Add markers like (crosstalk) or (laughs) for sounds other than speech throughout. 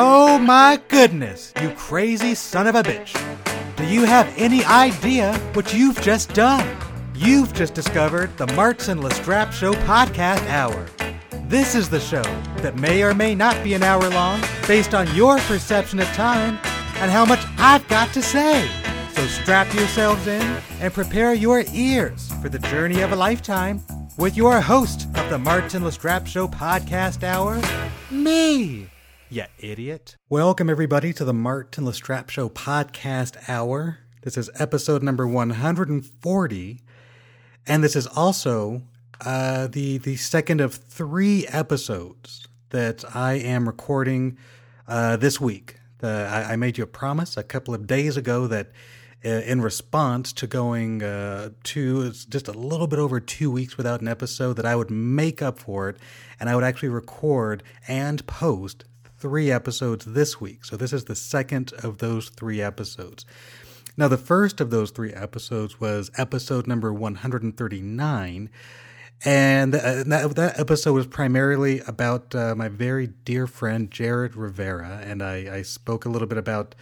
Oh my goodness, you crazy son of a bitch. Do you have any idea what you've just done? You've just discovered the Martin Lastrapes Show podcast hour. This is the show that may or may not be an hour long based on your perception of time and how much I've got to say. So strap yourselves in and prepare your ears for the journey of a lifetime with your host of the Martin Lastrapes Show podcast hour, me. You idiot. Welcome, everybody, to the Martin Lastrapes Show podcast hour. This is episode number 140, and this is also uh, the, the second of three episodes that I am recording uh, this week. The, I, I, made you a promise a couple of days ago that uh, in response to going uh, to just a little bit over two weeks without an episode, that I would make up for it and I would actually record and post three episodes this week. So this is the second of those three episodes. Now, the first of those three episodes was episode number 139. And uh, that, that, episode was primarily about uh, my very dear friend Jared Rivera. And I, I, spoke a little bit about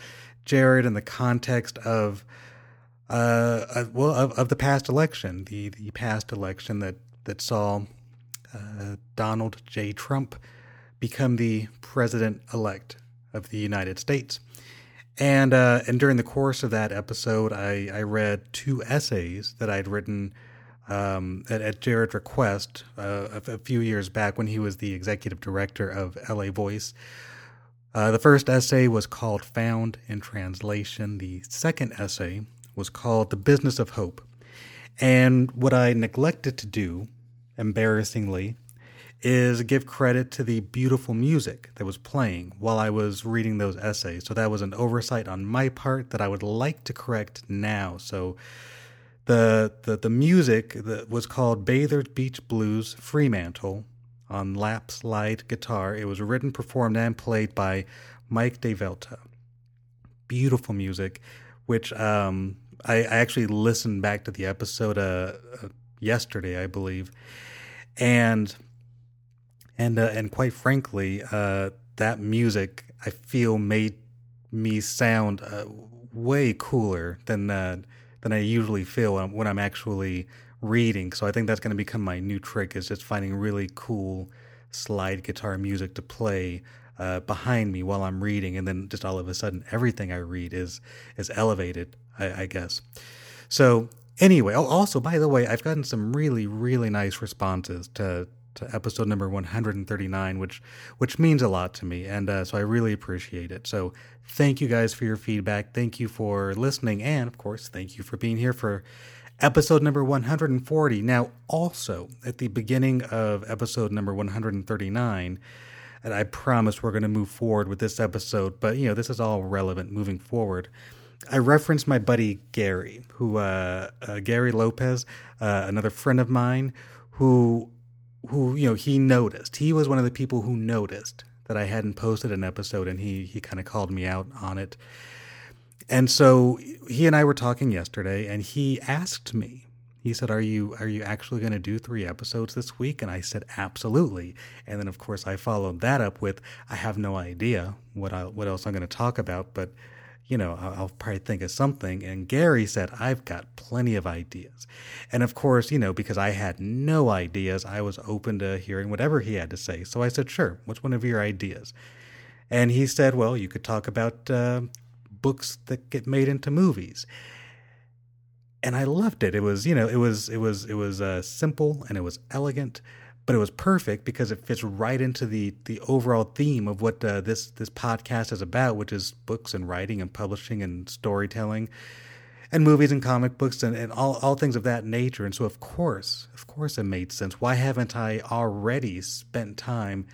Jared in the context of, uh, well, of, of, the past election, the, the past election that, that saw uh, Donald J. Trump become the president elect of the United States. And uh, and during the course of that episode, I, I read two essays that I'd written um, at, at, Jared's request uh, a, a, few years back when he was the executive director of LA Voice. Uh, the first essay was called Found in Translation. The second essay was called The Business of Hope. And what I neglected to do, embarrassingly, is give credit to the beautiful music that was playing while I was reading those essays. So that was an oversight on my part that I would like to correct now. So the the, the music that was called Bather's Beach Blues Fremantle on lap slide guitar. It was written, performed, and played by Mike DeVelta. Beautiful music, which um, I, I, actually listened back to the episode uh, uh, yesterday, I believe, and and uh, and quite frankly, uh, that music I feel made me sound uh, way cooler than uh, than I usually feel when I'm actually reading. So I think that's going to become my new trick is just finding really cool slide guitar music to play uh, behind me while I'm reading, and then just all of a sudden everything I read is is elevated. I, I guess. So anyway, oh, also by the way, I've gotten some really really nice responses to to episode number 139, which which means a lot to me, and uh, so I really appreciate it. So thank you guys for your feedback. Thank you for listening, and of course, thank you for being here for episode number 140. Now, also at the beginning of episode number 139. And I promise we're going to move forward with this episode, but you know, this is all relevant moving forward. I referenced my buddy Gary, who uh, uh, Gary Lopez, uh, another friend of mine, who who you know he noticed. He was one of the people who noticed that I hadn't posted an episode, and he he kind of called me out on it. And so he and I were talking yesterday, and he asked me. He said, "Are you are you actually going to do three episodes this week?" And I said, "Absolutely." And then of course I followed that up with, "I have no idea what I what else I'm going to talk about, but." You know, I'll, probably think of something. And Gary said, I've got plenty of ideas. And of course, you know, because I had no ideas, I was open to hearing whatever he had to say. So I said, sure, what's one of your ideas? And he said, well, you could talk about uh, books that get made into movies. And I loved it. It was, you know, it was, it was, it was uh, simple and it was elegant but it was perfect because it fits right into the the overall theme of what uh, this this podcast is about, which is books and writing and publishing and storytelling, and movies and comic books and, and all all things of that nature. And so, of course, of course, it made sense. Why haven't I already spent time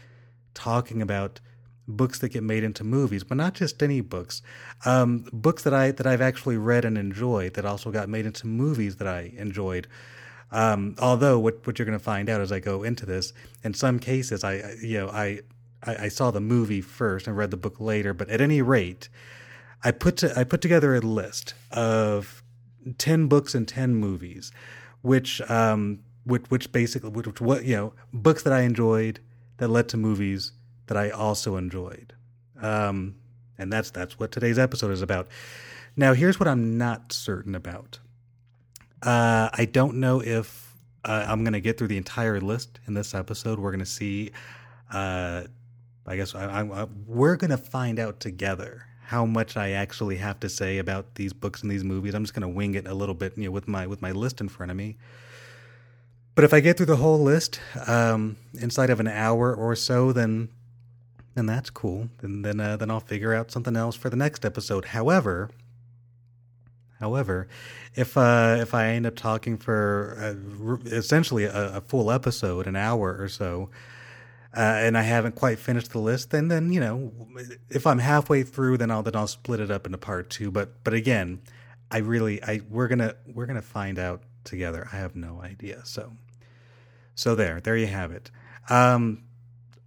talking about? books that get made into movies, but not just any books. Um, books that I that I've actually read and enjoyed that also got made into movies that I enjoyed. Um, although what what you're going to find out as I go into this, in some cases, I you know I, I, I saw the movie first and read the book later. But at any rate, I put to, I put together a list of ten books and ten movies, which um which which basically which what you know books that I enjoyed that led to movies that I also enjoyed. Um, and that's that's what today's episode is about. Now, here's what I'm not certain about. Uh, I don't know if uh, I'm going to get through the entire list in this episode. We're going to see. Uh, I guess I, I, we're going to find out together how much I actually have to say about these books and these movies. I'm just going to wing it a little bit, you know, with my with my list in front of me. But if I get through the whole list um, inside of an hour or so, then then that's cool. And then uh, then I'll figure out something else for the next episode. However, however, if uh, if I end up talking for uh, essentially a, a, full episode, an hour or so, uh, and I haven't quite finished the list, then then you know, if I'm halfway through, then I'll then I'll split it up into part two. But but again, I really I we're gonna we're gonna find out together. I have no idea. So so there there you have it. Um,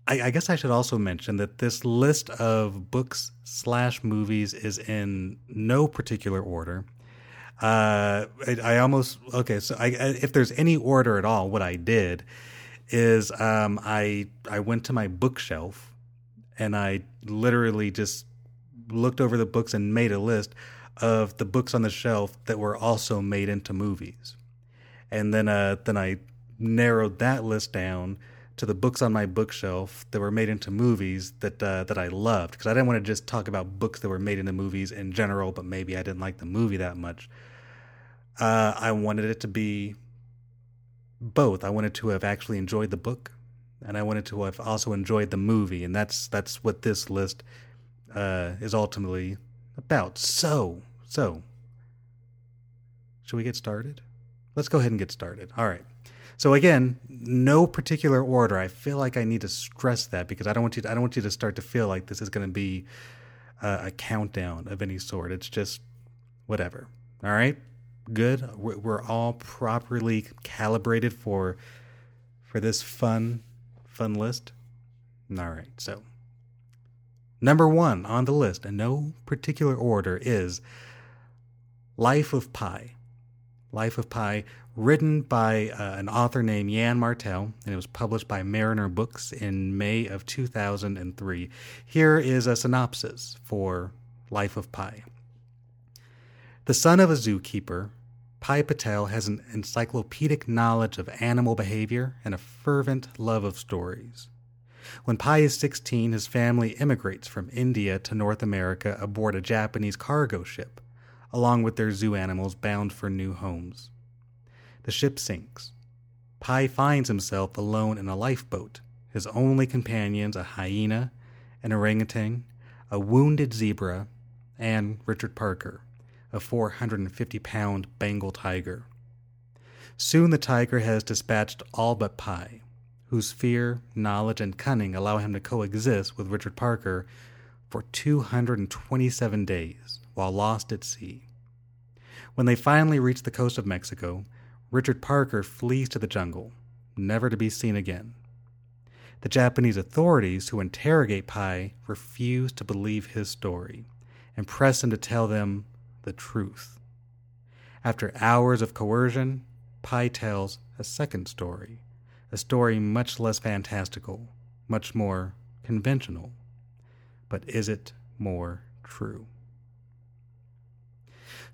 I, I guess I should also mention that this list of books slash movies is in no particular order. Uh, I, I, almost okay. So I, if there's any order at all, what I did is um, I I went to my bookshelf and I literally just looked over the books and made a list of the books on the shelf that were also made into movies, and then uh, then I narrowed that list down to the books on my bookshelf that were made into movies that uh, that I loved because I didn't want to just talk about books that were made into movies in general, but maybe I didn't like the movie that much. Uh, I wanted it to be both. I wanted to have actually enjoyed the book, and I wanted to have also enjoyed the movie, and that's that's what this list uh, is ultimately about. So, so should we get started? Let's go ahead and get started. All right. So again, no particular order. I feel like I need to stress that because I don't want you. To, I don't want you to start to feel like this is going to be a, a countdown of any sort. It's just whatever. All right, good. We're, we're all properly calibrated for for this fun fun list. All right, so number one on the list, in no particular order, is Life of Pi. Life of Pi written by uh, an author named Yann Martel, and it was published by Mariner Books in May of 2003. Here is a synopsis for Life of Pi. The son of a zookeeper, Pi Patel has an encyclopedic knowledge of animal behavior and a fervent love of stories. When Pi is 16, his family immigrates from India to North America aboard a Japanese cargo ship, along with their zoo animals bound for new homes. The ship sinks. Pi finds himself alone in a lifeboat, his only companions a hyena, an orangutan, a wounded zebra, and Richard Parker, a 450 pound Bengal tiger. Soon the tiger has dispatched all but Pi, whose fear, knowledge, and cunning allow him to coexist with Richard Parker for 227 days while lost at sea. When they finally reach the coast of Mexico, Richard Parker flees to the jungle, never to be seen again. The Japanese authorities who interrogate Pi refuse to believe his story and press him to tell them the truth. After hours of coercion, Pi tells a second story, a story much less fantastical, much more conventional. But is it more true?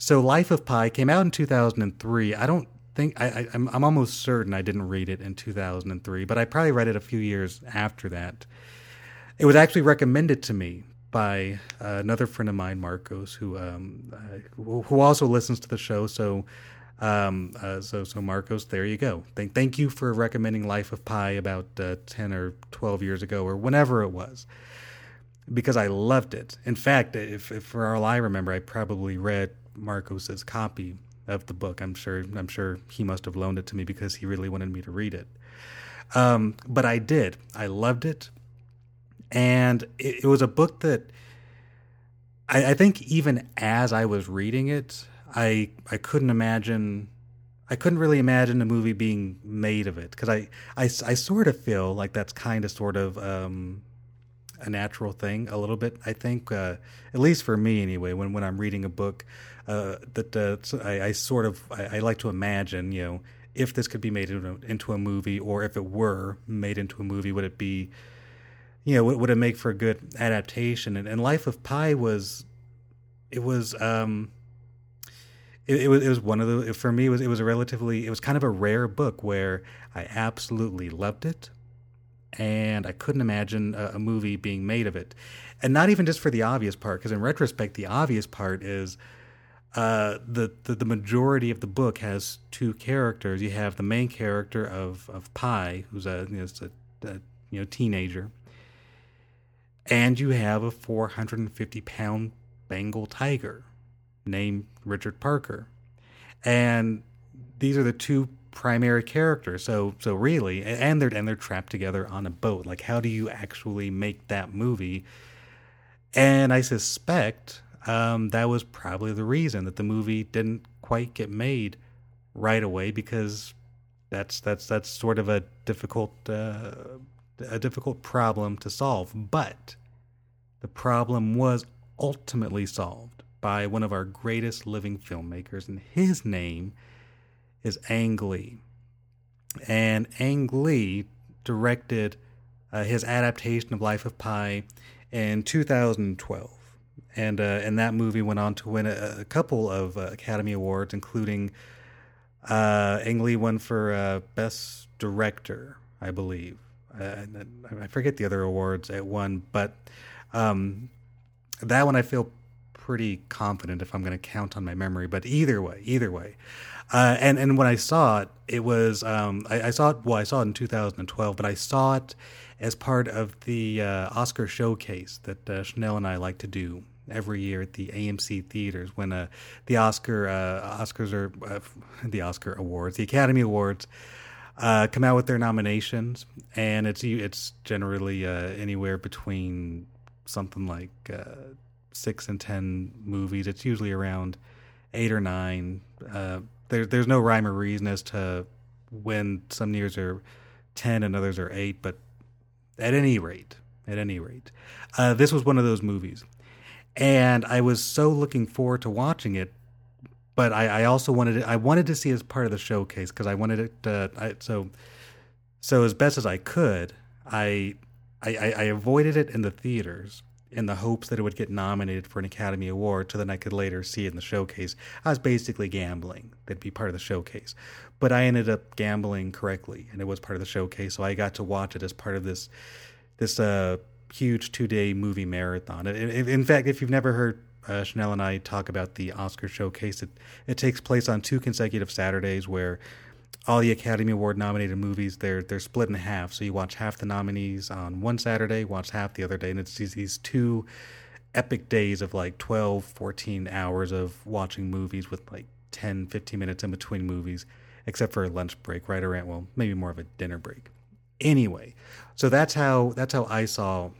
So, Life of Pi came out in 2003. I don't think I, am I'm almost certain I didn't read it in 2003, but I probably read it a few years after that. It was actually recommended to me by uh, another friend of mine, Marcos, who um, uh, who also listens to the show. So, um, uh, so so Marcos, there you go. Thank thank you for recommending Life of Pi about uh, ten or twelve years ago or whenever it was, because I loved it. In fact, if, if for all I remember, I probably read Marcos's copy of the book. I'm sure I'm sure he must have loaned it to me because he really wanted me to read it. Um, but I did. I loved it, and it, it was a book that I, I, think even as I was reading it, I I couldn't imagine. I couldn't really imagine a movie being made of it because I, I, I sort of feel like that's kind of sort of um, a natural thing a little bit. I think, uh, at least for me anyway, when when I'm reading a book, uh, that uh, I, I, sort of I, I, like to imagine, you know, if this could be made into, into a movie, or if it were made into a movie, would it be you know, would, would it make for a good adaptation? And, and Life of Pi was, it was, um, it, it, was it was one of the for me it was it was a relatively it was kind of a rare book where I absolutely loved it, and I couldn't imagine a, a movie being made of it, and not even just for the obvious part because in retrospect the obvious part is. Uh, the, the the majority of the book has two characters. You have the main character of of Pi, who's a you know, a, a you know teenager, and you have a 450 pound Bengal tiger named Richard Parker. And these are the two primary characters. So so really and they're and they're trapped together on a boat. Like how do you actually make that movie? And I suspect um, that was probably the reason that the movie didn't quite get made right away because that's that's that's sort of a difficult uh, a difficult problem to solve. But the problem was ultimately solved by one of our greatest living filmmakers, and his name is Ang Lee. And Ang Lee directed uh, his adaptation of Life of Pi in 2012. And, uh, and that movie went on to win a, a couple of uh, Academy Awards, including uh, Ang Lee won for uh, Best Director, I believe. Uh, I forget the other awards it won, but um, that one I feel pretty confident if I'm going to count on my memory. But either way, either way, uh, and and when I saw it, it was um, I, I, saw it. Well, I saw it in 2012, but I saw it as part of the uh, Oscar showcase that Chanel and I like to do every year at the AMC theaters when uh, the Oscar uh, Oscars are uh, the Oscar awards, the Academy Awards. come out with their nominations, and it's it's generally anywhere between something like six and ten movies. It's usually around eight or nine. Uh, there, there's no rhyme or reason as to when some years are ten and others are eight, but at any rate, at any rate, uh, this was one of those movies, and I was so looking forward to watching it. But I, I also wanted it, I wanted to see it as part of the showcase because I wanted it. To, I, so, so as best as I could, I, I, I avoided it in the theaters in the hopes that it would get nominated for an Academy Award so then I could later see it in the showcase. I was basically gambling that'd be part of the showcase. But I ended up gambling correctly and it was part of the showcase, so I got to watch it as part of this this uh, huge two day movie marathon. In fact, if you've never heard uh, Chanel and I talk about the Oscar showcase, it, it takes place on two consecutive Saturdays where all the Academy Award nominated movies they're they're split in half. So you watch half the nominees on one Saturday, watch half the other day, and it's these, these two epic days of like 12, 14 hours of watching movies with like 10, 15 minutes in between movies, except for a lunch break, right around well, maybe more of a dinner break. Anyway, so that's how that's how I saw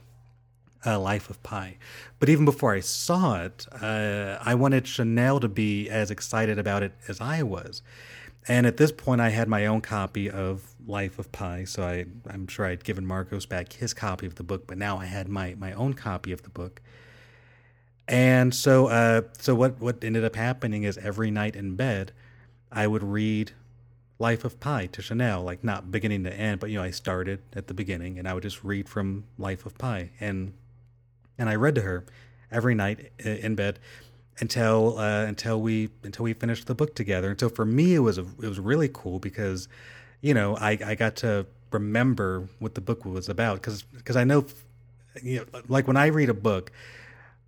uh, Life of Pi. But even before I saw it, uh, I wanted Chanel to be as excited about it as I was. And at this point, I had my own copy of Life of Pi, so I, I'm sure I'd given Marcos back his copy of the book, but now I had my, my own copy of the book. And so, uh, so what, what ended up happening is every night in bed, I would read Life of Pi to Chanel, like not beginning to end, but you know, I started at the beginning and I would just read from Life of Pi, and and I read to her every night in bed until uh, until we until we finished the book together. And so for me, it was a, it was really cool because you know I, I got to remember what the book was about because because I know you know like when I read a book,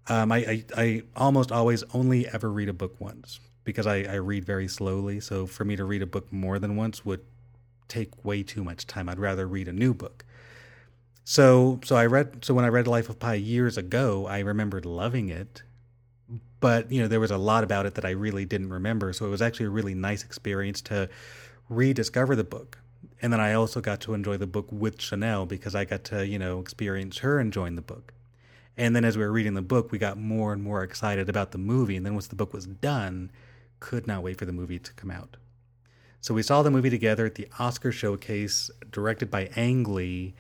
um, I, I, I almost always only ever read a book once because I, I read very slowly. So for me to read a book more than once would take way too much time. I'd rather read a new book. So so I read so when I read Life of Pi years ago, I remembered loving it but you know there was a lot about it that I really didn't remember. So it was actually a really nice experience to rediscover the book. And then I also got to enjoy the book with Chanel because I got to, you know, experience her enjoying the book. And then as we were reading the book, we got more and more excited about the movie. And then once the book was done, could not wait for the movie to come out. So we saw the movie together at the Oscar showcase, directed by Ang Lee.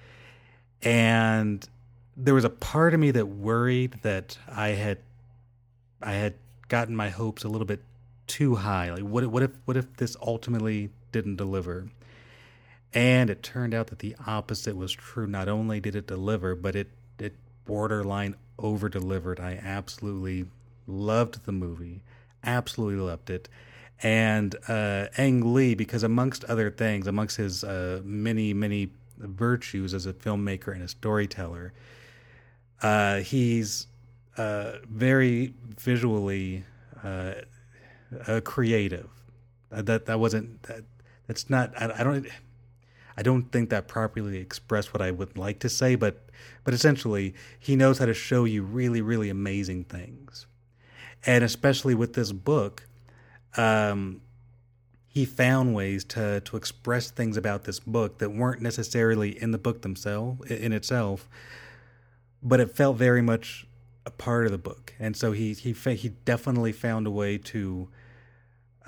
And there was a part of me that worried that I had I had gotten my hopes a little bit too high. Like, what what if what if this ultimately didn't deliver? And it turned out that the opposite was true. Not only did it deliver, but it it borderline over delivered. I absolutely loved the movie, absolutely loved it. And uh, Ang Lee, because amongst other things, amongst his uh, many, many virtues as a filmmaker and a storyteller, uh, he's uh, very visually uh, creative. Uh, that that wasn't that, that's not. I, I don't. I don't think that properly expressed what I would like to say, but but essentially, he knows how to show you really, really amazing things, and especially with this book, um, he found ways to to express things about this book that weren't necessarily in the book themselves in itself, but it felt very much a part of the book, and so he he he definitely found a way to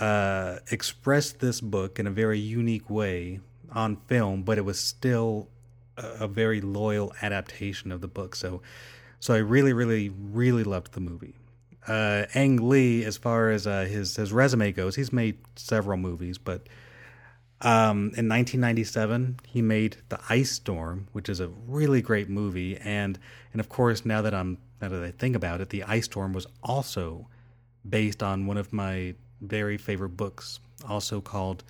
uh, express this book in a very unique way on film, but it was still a, a very loyal adaptation of the book. So, so I really, really, really loved the movie. Uh, Ang Lee, as far as uh, his his resume goes, he's made several movies, but um, in 1997 he made The Ice Storm, which is a really great movie, and and of course now that I'm now that I think about it, The Ice Storm was also based on one of my very favorite books, also called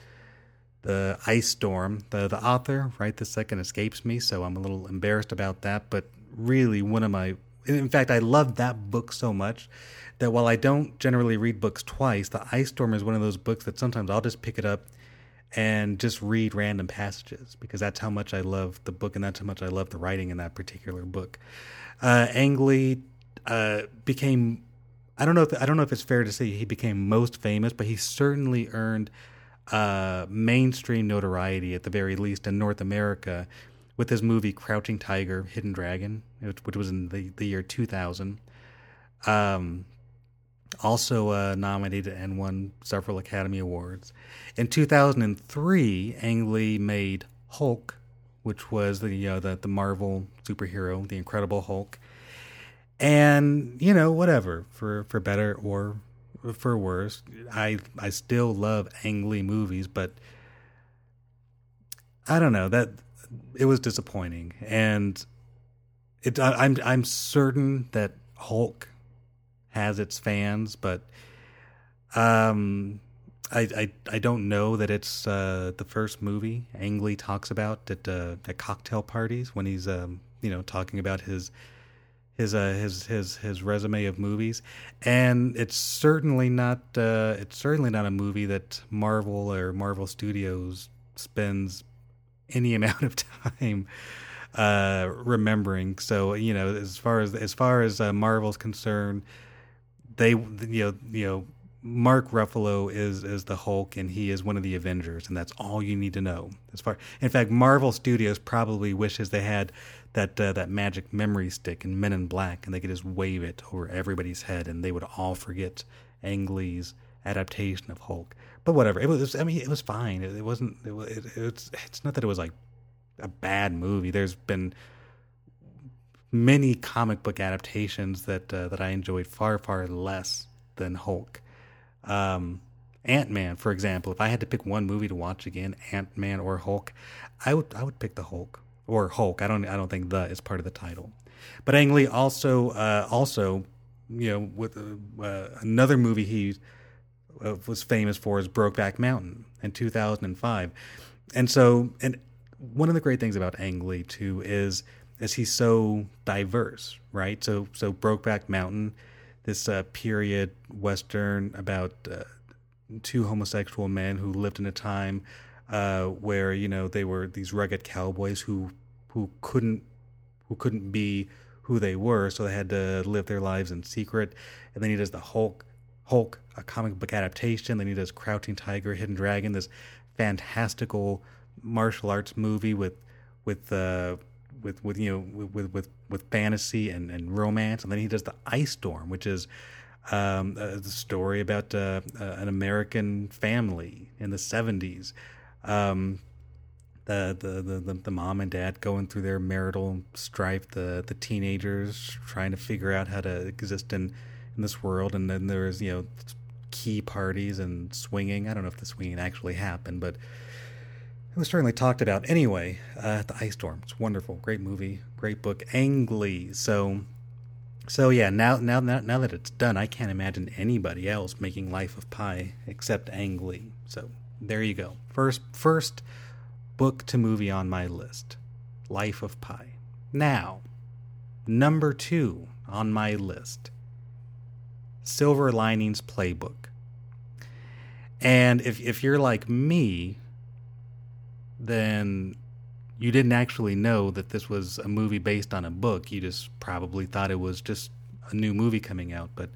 the Ice Storm. The the author, right this second, escapes me, so I'm a little embarrassed about that. But really, one of my, in fact, I love that book so much that while I don't generally read books twice, the Ice Storm is one of those books that sometimes I'll just pick it up and just read random passages because that's how much I love the book and that's how much I love the writing in that particular book. Uh, Ang Lee uh, became I don't know if I don't know if it's fair to say he became most famous, but he certainly earned uh, mainstream notoriety at the very least in North America with his movie Crouching Tiger, Hidden Dragon, which, was in the, the year 2000. Um, also uh, nominated and won several Academy Awards. In 2003, Ang Lee made Hulk, which was the uh, the, the Marvel superhero, the Incredible Hulk and you know whatever for for better or for worse i i still love ang lee movies but i don't know that it was disappointing and it I, i'm i'm certain that hulk has its fans but um I, I, I don't know that it's uh, the first movie Ang Lee talks about at uh, at cocktail parties when he's um, you know talking about his his uh, his his his resume of movies, and it's certainly not uh, it's certainly not a movie that Marvel or Marvel Studios spends any (laughs) amount of time uh, remembering. So you know, as far as as far as uh, Marvel's concerned, they you know you know Mark Ruffalo is is the Hulk and he is one of the Avengers, and that's all you need to know. As far, in fact, Marvel Studios probably wishes they had that uh, that magic memory stick in Men in Black, and they could just wave it over everybody's head, and they would all forget Ang Lee's adaptation of Hulk. But whatever, it was. I mean, it was fine. It, it wasn't. It, it, it's it's not that it was like a bad movie. There's been many comic book adaptations that uh, that I enjoyed far far less than Hulk. Um, Ant Man, for example, if I had to pick one movie to watch again, Ant Man or Hulk, I would I would pick the Hulk or Hulk. I don't I don't think the is part of the title. But Ang Lee also uh, also you know with uh, uh another movie he uh, was famous for is Brokeback Mountain in 2005, and so and one of the great things about Ang Lee too is is he's so diverse, right? So so Brokeback Mountain this uh, period western about uh, two homosexual men who lived in a time uh, where you know they were these rugged cowboys who who couldn't who couldn't be who they were, so they had to live their lives in secret. And then he does the Hulk, Hulk, a comic book adaptation. Then he does Crouching Tiger, Hidden Dragon, this fantastical martial arts movie with with uh, with with you know with with with fantasy and, and romance, and then he does the Ice Storm, which is um, a story about uh, uh, an American family in the '70s. Um, the, the, the, the mom and dad going through their marital strife, the the teenagers trying to figure out how to exist in, in this world, and then there's you know key parties and swinging. I don't know if the swinging actually happened, but it was certainly talked about. Anyway, uh, the Ice Storm. It's wonderful, great movie, great book. Ang Lee. So, so yeah. Now, now, now, now that it's done, I can't imagine anybody else making Life of Pi except Ang Lee. So there you go. First, first book to movie on my list, Life of Pi. Now, number two on my list, Silver Linings Playbook. And if if you're like me, then you didn't actually know that this was a movie based on a book. You just probably thought it was just a new movie coming out. But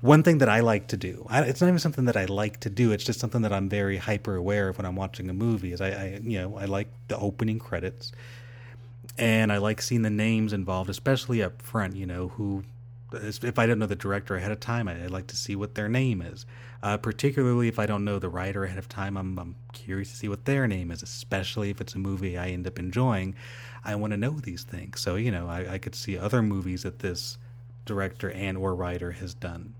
one thing that I like to do, I, it's not even something that I like to do. It's just something that I'm very hyper aware of when I'm watching a movie. Is I, I you know, I like the opening credits, and I like seeing the names involved, especially up front. You know, who if I don't know the director ahead of time, I, would like to see what their name is. Uh, particularly if I don't know the writer ahead of time, I'm, I'm curious to see what their name is, especially if it's a movie I end up enjoying. I want to know these things. So, you know, I, I could see other movies that this director and or writer has done.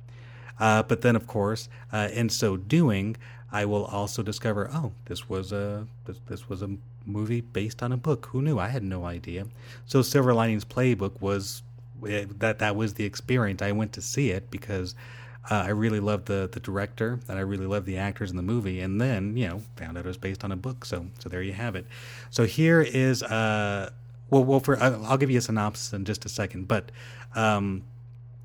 Uh, but then, of course, uh, in so doing, I will also discover, oh, this was a this, this was a movie based on a book. Who knew? I had no idea. So, Silver Linings Playbook was that that was the experience. I went to see it because uh, I really loved the the director and I really loved the actors in the movie, and then you know found out it was based on a book. So so there you have it. So here is uh well well for I'll give you a synopsis in just a second, but um,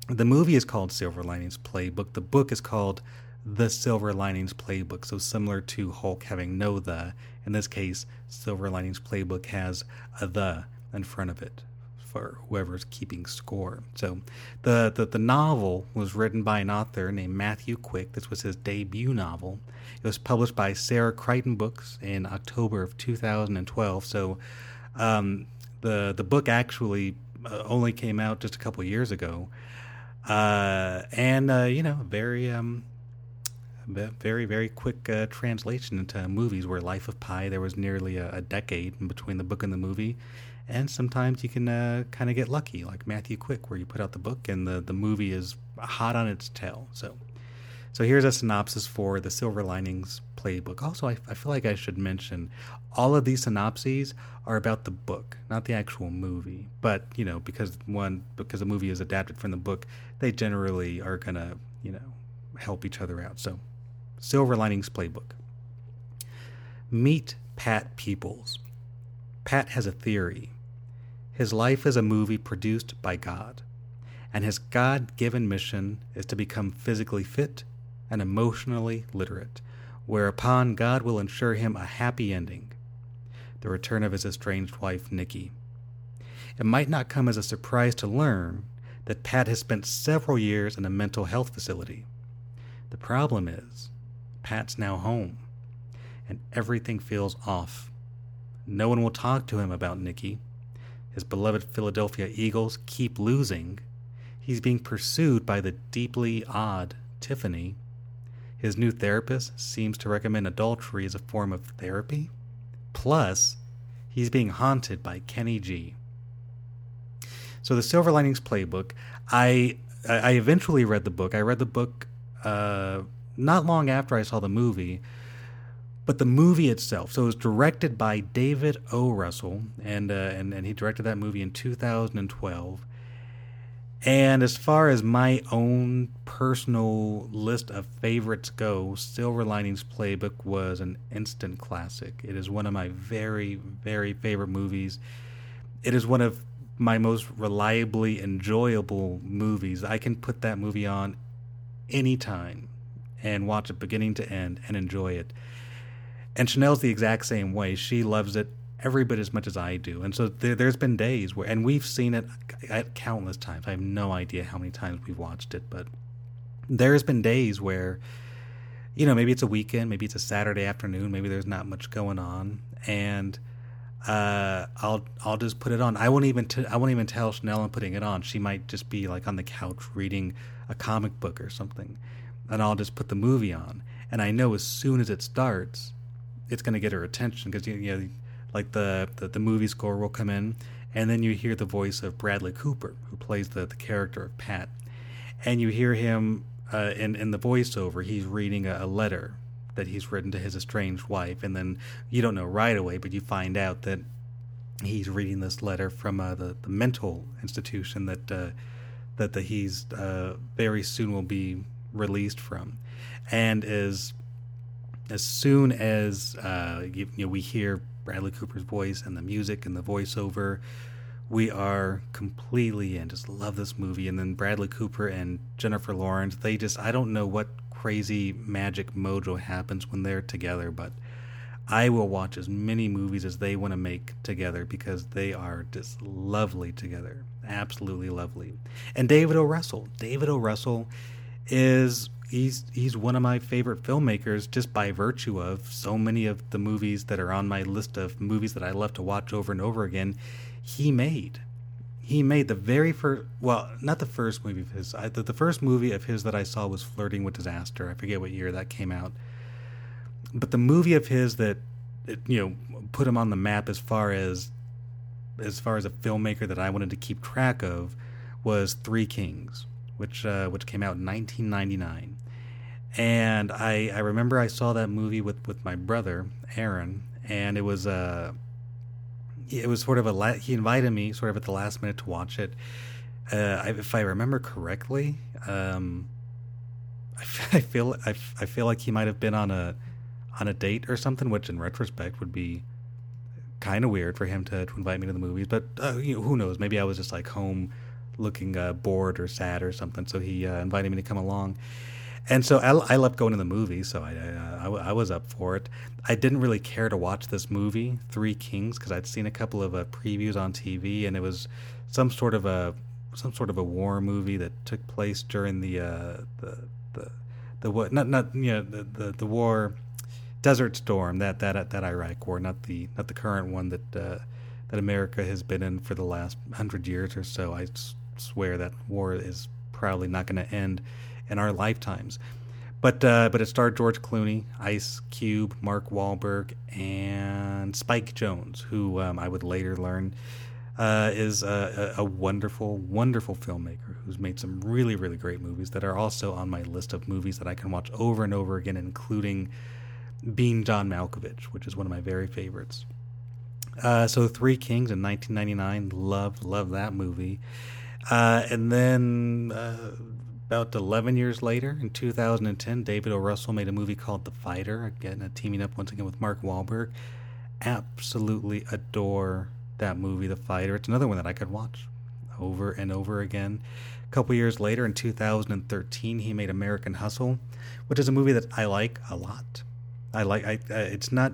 the movie is called Silver Linings Playbook. The book is called The Silver Linings Playbook. So similar to Hulk having no the, in this case, Silver Linings Playbook has a the in front of it for whoever's keeping score. So the, the, the novel was written by an author named Matthew Quick. This was his debut novel. It was published by Sarah Crichton Books in October of 2012. So um, the the book actually uh, only came out just a couple years ago, uh, and uh, you know very um, very very quick uh, translation into movies. Where Life of Pi, there was nearly a, a decade between the book and the movie and sometimes you can uh, kind of get lucky, like Matthew Quick, where you put out the book and the, the movie is hot on its tail. So, so here's a synopsis for the Silver Linings Playbook. Also, I, I feel like I should mention all of these synopses are about the book, not the actual movie. But you know, because one because the movie is adapted from the book, they generally are gonna you know help each other out. So, Silver Linings Playbook. Meet Pat Peoples. Pat has a theory his life is a movie produced by God, and his God given mission is to become physically fit and emotionally literate, whereupon God will ensure him a happy ending the return of his estranged wife, Nikki. It might not come as a surprise to learn that Pat has spent several years in a mental health facility. The problem is, Pat's now home, and everything feels off. No one will talk to him about Nikki his beloved Philadelphia Eagles keep losing. He's being pursued by the deeply odd Tiffany. His new therapist seems to recommend adultery as a form of therapy. Plus, he's being haunted by Kenny G. So the Silver Linings Playbook, I I eventually read the book. I read the book uh, not long after I saw the movie, but the movie itself, so it was directed by David O. Russell, and, uh, and, and he directed that movie in 2012. And as far as my own personal list of favorites go, Silver Linings Playbook was an instant classic. It is one of my very, very favorite movies. It is one of my most reliably enjoyable movies. I can put that movie on anytime and watch it beginning to end and enjoy it. And Chanel's the exact same way. She loves it every bit as much as I do. And so there, has been days where, and we've seen it at countless times. I have no idea how many times we've watched it, but there's been days where, you know, maybe it's a weekend, maybe it's a Saturday afternoon, maybe there's not much going on, and uh, I'll I'll just put it on. I won't even t- I won't even tell Chanel I'm putting it on. She might just be like on the couch reading a comic book or something, and I'll just put the movie on. And I know as soon as it starts, it's going to get her attention because you know, like the, the, the movie score will come in, and then you hear the voice of Bradley Cooper, who plays the the character of Pat, and you hear him uh, in in the voiceover. He's reading a, a letter that he's written to his estranged wife, and then you don't know right away, but you find out that he's reading this letter from uh, the the mental institution that uh, that the, he's uh, very soon will be released from, and as as soon as uh, you, you know, we hear Bradley Cooper's voice and the music and the voiceover, we are completely in. Just love this movie. And then Bradley Cooper and Jennifer Lawrence, they just I don't know what crazy magic mojo happens when they're together, but I will watch as many movies as they want to make together because they are just lovely together. Absolutely lovely. And David O. Russell. David O. Russell is he's he's one of my favorite filmmakers just by virtue of so many of the movies that are on my list of movies that I love to watch over and over again. He made. He made the very first well not the first movie of his I, the, the first movie of his that i saw was flirting with disaster. I forget what year that came out. But the movie of his that you know put him on the map as far as as far as a filmmaker that i wanted to keep track of was three kings which uh, which came out in 1999 and i i remember i saw that movie with with my brother aaron and it was uh it was sort of a he invited me sort of at the last minute to watch it. Uh, if I remember correctly, um, I, f- (laughs) I feel I, feel like he might have been on a on a date or something, which in retrospect would be kind of weird for him to, to invite me to the movies. But uh, you know, who knows? Maybe I was just like home looking uh, bored or sad or something, so he uh, invited me to come along. And so I, I loved going to the movies, so I, I, I, was up for it. I didn't really care to watch this movie, Three Kings, because I'd seen a couple of uh, previews on TV, and it was some sort of a some sort of a war movie that took place during the uh, the the the what not not you know the, the, the war Desert Storm that that that Iraq war, not the not the current one that uh, that America has been in for the last hundred years or so. I swear that war is probably not going to end in our lifetimes. But uh, but it starred George Clooney, Ice Cube, Mark Wahlberg, and Spike Jonze, who um, I would later learn uh, is a, a, wonderful, wonderful filmmaker who's made some really, really great movies that are also on my list of movies that I can watch over and over again, including Being John Malkovich, which is one of my very favorites. Uh, so Three Kings in 1999, love, love that movie. Uh, and then uh, about 11 years later, in 2010, David O. Russell made a movie called The Fighter, again, teaming up once again with Mark Wahlberg. Absolutely adore that movie, The Fighter. It's another one that I could watch over and over again. A couple years later, in 2013, he made American Hustle, which is a movie that I like a lot. I like. I. Uh, it's not.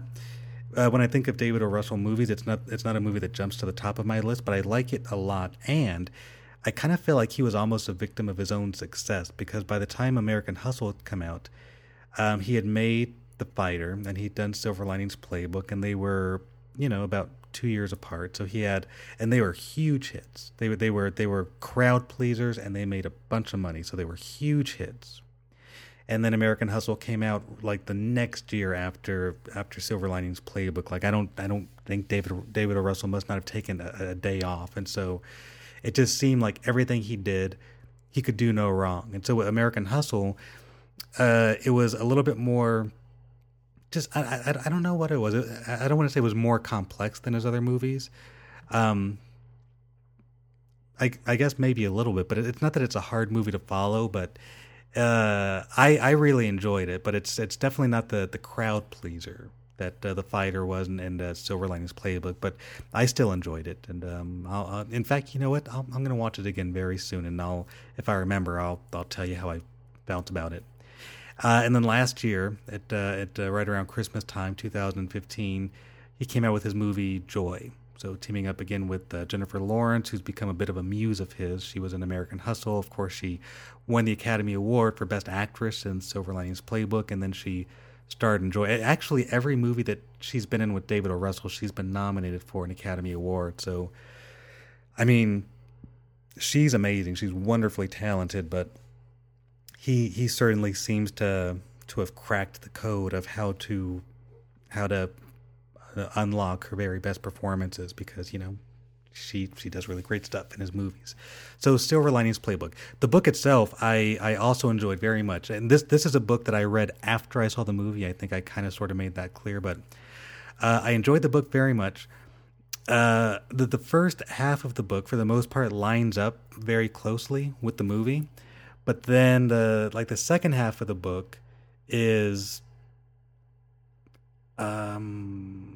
Uh, when I think of David O. Russell movies, it's not. It's not a movie that jumps to the top of my list, but I like it a lot. And I kind of feel like he was almost a victim of his own success because by the time American Hustle had come out, um, he had made The Fighter and he'd done Silver Linings Playbook, and they were, you know, about two years apart. So he had, and they were huge hits. They were they were they were crowd pleasers, and they made a bunch of money. So they were huge hits. And then American Hustle came out like the next year after after Silver Linings Playbook. Like I don't I don't think David David O. Russell must not have taken a, a day off, and so it just seemed like everything he did, he could do no wrong. And so with American Hustle, uh, it was a little bit more. Just I, I, I don't know what it was. I don't want to say it was more complex than his other movies. Um, I I guess maybe a little bit, but it's not that it's a hard movie to follow. But uh, I I really enjoyed it. But it's it's definitely not the the crowd pleaser that uh, the fighter was and, and uh, Silver Linings Playbook, but I still enjoyed it. And um, I'll, uh, in fact, you know what? i am going to watch it again very soon, and I'll, if I remember, I'll I'll tell you how I felt about it. Uh, and then last year, at uh, at uh, right around Christmas time, 2015, he came out with his movie Joy. So teaming up again with Jennifer Lawrence, who's become a bit of a muse of his. She was in American Hustle. Of course, she won the Academy Award for Best Actress in Silver Linings Playbook, and then she starred in Joy. Actually, every movie that she's been in with David O. Russell, she's been nominated for an Academy Award. So, I mean, she's amazing. She's wonderfully talented, but he he certainly seems to to have cracked the code of how to how to uh, unlock her very best performances because you know she she does really great stuff in his movies. So Silver Linings Playbook. The book itself, I I also enjoyed very much, and this this is a book that I read after I saw the movie. I think I kind of sort of made that clear, but uh, I enjoyed the book very much. Uh, the the first half of the book, for the most part, lines up very closely with the movie, but then the like the second half of the book is um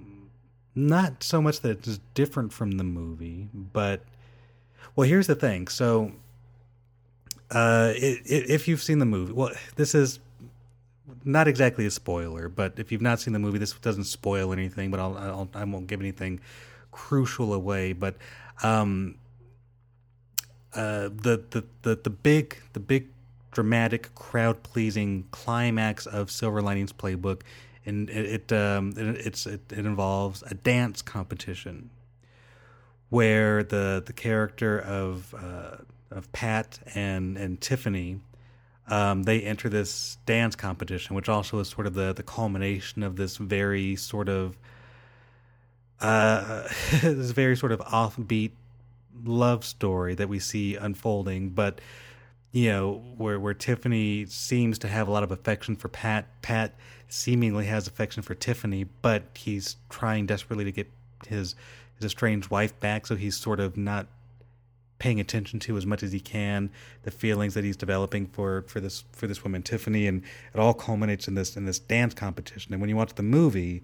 not so much that it's different from the movie, but well, here's the thing. So, uh, it, it, if you've seen the movie, well, this is not exactly a spoiler, but if you've not seen the movie, this doesn't spoil anything. But I'll, I'll I won't give anything crucial away. But um, uh, the, the the the big the big dramatic crowd pleasing climax of Silver Linings Playbook and it it, um, it it's it, it involves a dance competition where the the character of uh, of Pat and and Tiffany um, they enter this dance competition, which also is sort of the the culmination of this very sort of uh, (laughs) this very sort of offbeat love story that we see unfolding, but you know where where Tiffany seems to have a lot of affection for Pat. Pat seemingly has affection for Tiffany, but he's trying desperately to get his his estranged wife back, so he's sort of not paying attention to as much as he can the feelings that he's developing for for this for this woman Tiffany and it all culminates in this in this dance competition. And when you watch the movie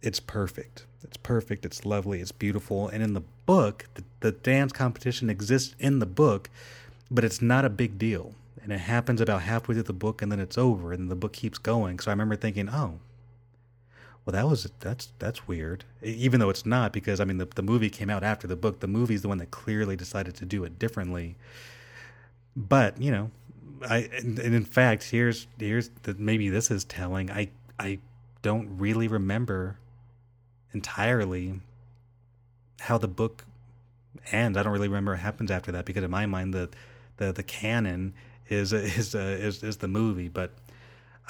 it's perfect. It's perfect. It's lovely. It's beautiful. And in the book the, the dance competition exists in the book but it's not a big deal. And it happens about halfway through the book and then it's over and the book keeps going. So i remember thinking oh well that was that's that's weird. Even though it's not because i mean the, the movie came out after the book. The movie's the one that clearly decided to do it differently. But you know i and, and in fact here's here's the, maybe this is telling. I i don't really remember entirely how the book ends. I don't really remember what happens after that because in my mind the the, the canon is (laughs) is uh, is is the movie. But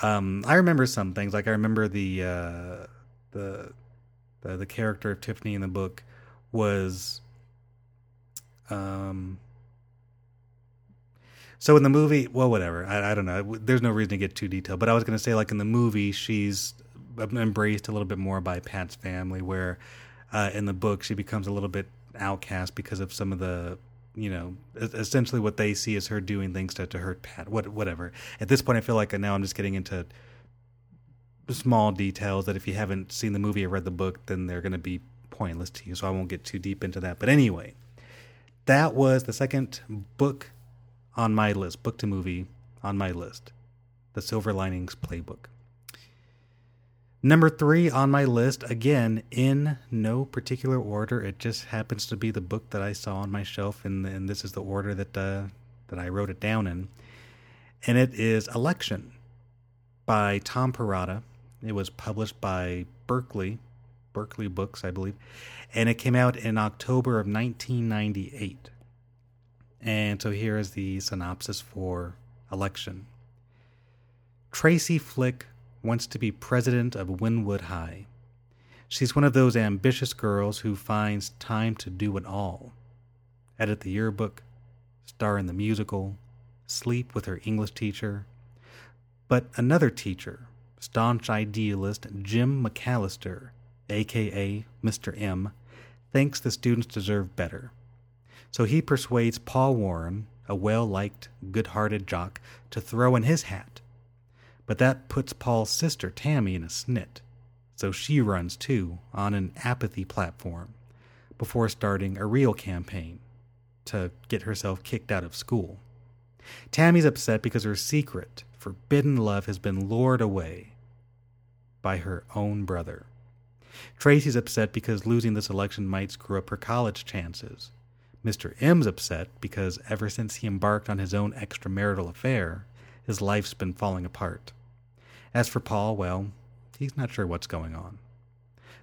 um, I remember some things. Like I remember the uh, the, the the character of Tiffany in the book was um. So in the movie, well, whatever. I, I don't know. There's no reason to get too detailed. But I was going to say, like in the movie, she's embraced a little bit more by Pat's family, where uh, in the book she becomes a little bit outcast because of some of the you know, essentially what they see is her doing things to, to hurt Pat, what, whatever. At this point, I feel like now I'm just getting into small details that if you haven't seen the movie or read the book, then they're going to be pointless to you. So I won't get too deep into that. But anyway, that was the second book on my list, book to movie on my list, The Silver Linings Playbook. Number three on my list, again, in no particular order. It just happens to be the book that I saw on my shelf, and, and this is the order that uh, that I wrote it down in. And it is Election by Tom Perrotta. It was published by Berkley, Berkley Books, I believe, and it came out in October of 1998. And so here is the synopsis for Election. Tracy Flick wants to be president of Winwood High. She's one of those ambitious girls who finds time to do it all edit the yearbook, star in the musical, sleep with her English teacher. But another teacher, staunch idealist Jim McAllister, aka Mr. M, thinks the students deserve better. So he persuades Paul Warren, a well liked, good hearted jock, to throw in his hat but that puts Paul's sister Tammy in a snit, so she runs too on an apathy platform before starting a real campaign to get herself kicked out of school. Tammy's upset because her secret, forbidden love, has been lured away by her own brother. Tracy's upset because losing this election might screw up her college chances. Mr. M's upset because ever since he embarked on his own extramarital affair, his life's been falling apart. As for Paul, well, he's not sure what's going on.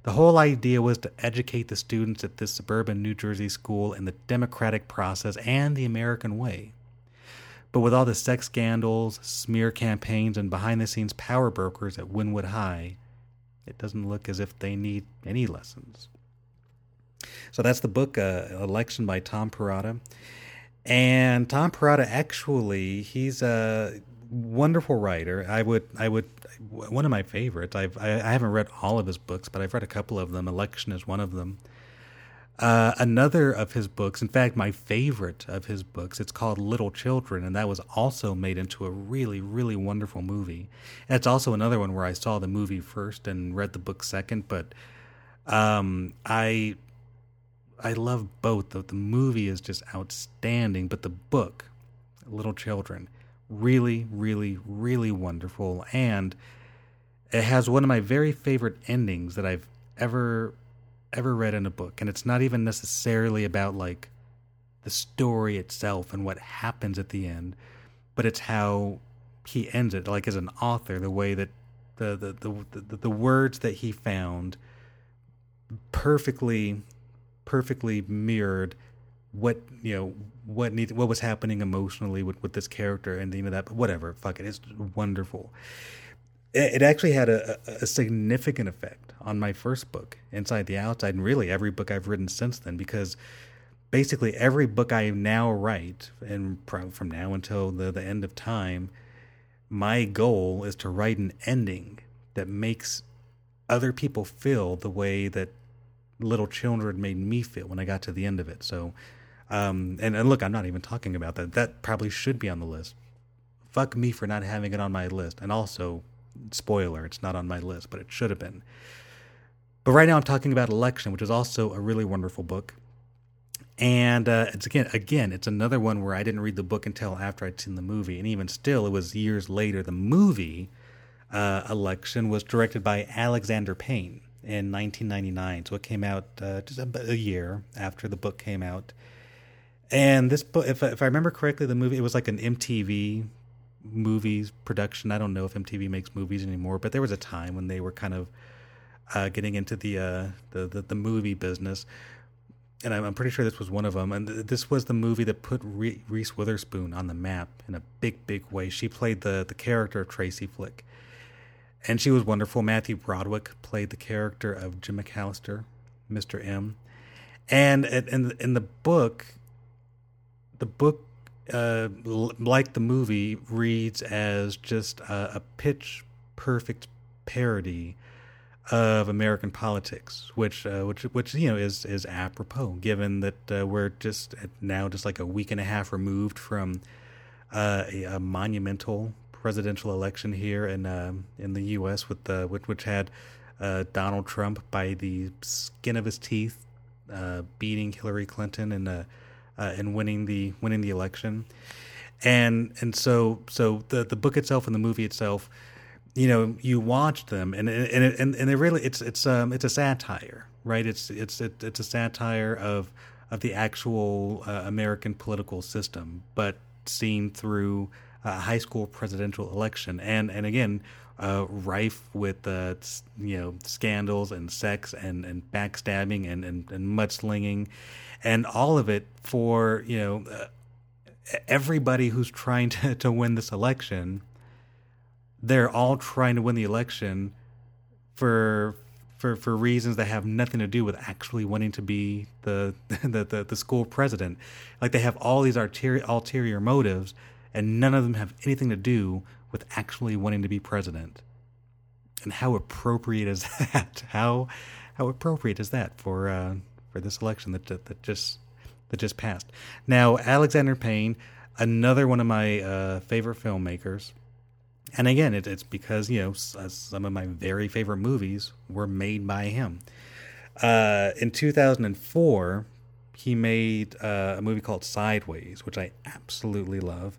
The whole idea was to educate the students at this suburban New Jersey school in the democratic process and the American way. But with all the sex scandals, smear campaigns, and behind the scenes power brokers at Winwood High, it doesn't look as if they need any lessons. So that's the book, uh, Election by Tom Perrotta. And Tom Perrotta actually, he's a wonderful writer. I would, I would, one of my favorites. I've, I, I haven't read all of his books, but I've read a couple of them. Election is one of them. Uh, another of his books, in fact, my favorite of his books, it's called Little Children, and that was also made into a really, really wonderful movie. It's also another one where I saw the movie first and read the book second, but um, I I love both. The, the movie is just outstanding, but the book, Little Children, really, really, really wonderful, and it has one of my very favorite endings that I've ever ever read in a book. And it's not even necessarily about like the story itself and what happens at the end, but it's how he ends it. Like as an author, the way that the the the, the, the words that he found perfectly perfectly mirrored what you know what need what was happening emotionally with, with this character and you know that whatever fuck it it's wonderful it actually had a, a, significant effect on my first book, Inside the Outside, and really every book I've written since then, because basically every book I now write, and from now until the, the end of time, my goal is to write an ending that makes other people feel the way that little children made me feel when I got to the end of it. So, um, and, and look, I'm not even talking about that. That probably should be on the list. Fuck me for not having it on my list. And also, spoiler, it's not on my list, but it should have been. But right now I'm talking about Election, which is also a really wonderful book. And uh, it's again, again, it's another one where I didn't read the book until after I'd seen the movie, and even still, it was years later. The movie uh, Election was directed by Alexander Payne in 1999, so it came out uh, just a, a year after the book came out. And this book, if if I remember correctly, the movie it was like an MTV movies production. I don't know if MTV makes movies anymore, but there was a time when they were kind of uh, getting into the, uh, the, the the movie business, and I'm, pretty sure this was one of them. And th- this was the movie that put Re- Reese Witherspoon on the map in a big, big way. She played the the character of Tracy Flick, and she was wonderful. Matthew Broderick played the character of Jim McAllister, Mister M, and in in the book, the book uh, like the movie, reads as just a, a pitch perfect parody of American politics, which uh, which which you know is is apropos given that uh, we're just now just like a week and a half removed from uh, a, a, monumental presidential election here in uh, in the U.S. with the which, which had uh, Donald Trump by the skin of his teeth uh, beating Hillary Clinton in and uh, and winning the winning the election. And and so so the the book itself and the movie itself, you know, you watch them and and and, and they really it's it's um it's a satire, right? It's it's it's a satire of of the actual uh, American political system, but seen through a high school presidential election, and and again, uh, rife with uh, you know scandals and sex and, and backstabbing and, and, and mudslinging, and all of it for you know uh, everybody who's trying (laughs) to, to win this election. They're all trying to win the election for for for reasons that have nothing to do with actually wanting to be the (laughs) the, the, the school president. Like they have all these ulterior, ulterior motives, and none of them have anything to do with actually wanting to be president. And how appropriate is (laughs) that? How how appropriate is that for uh, for this election that, that, that just that just passed? Now, Alexander Payne, another one of my uh, favorite filmmakers, and again, it, it's because you know some of my very favorite movies were made by him. Uh, in 2004, he made uh, a movie called Sideways, which I absolutely love.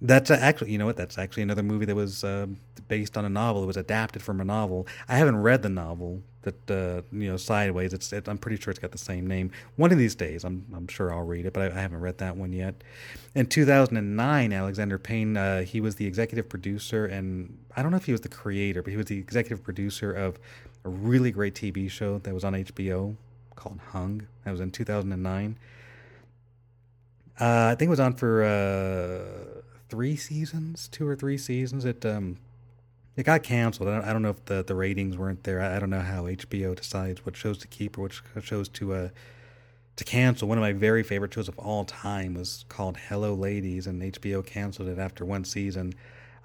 That's actually, you know what? That's actually another movie that was uh, based on a novel. It was adapted from a novel. I haven't read the novel that uh, you know Sideways. It's it, I'm pretty sure it's got the same name. One of these days, I'm I'm sure I'll read it, but I, I haven't read that one yet. In 2009, Alexander Payne uh, he was the executive producer, and I don't know if he was the creator, but he was the executive producer of a really great TV show that was on HBO called Hung. That was in 2009. Uh, I think it was on for uh, three seasons, two or three seasons. It um, it got canceled. I don't, I don't know if the, the ratings weren't there. I, I, don't know how HBO decides what shows to keep or which shows to uh, to cancel. One of my very favorite shows of all time was called Hello Ladies, and HBO canceled it after one season.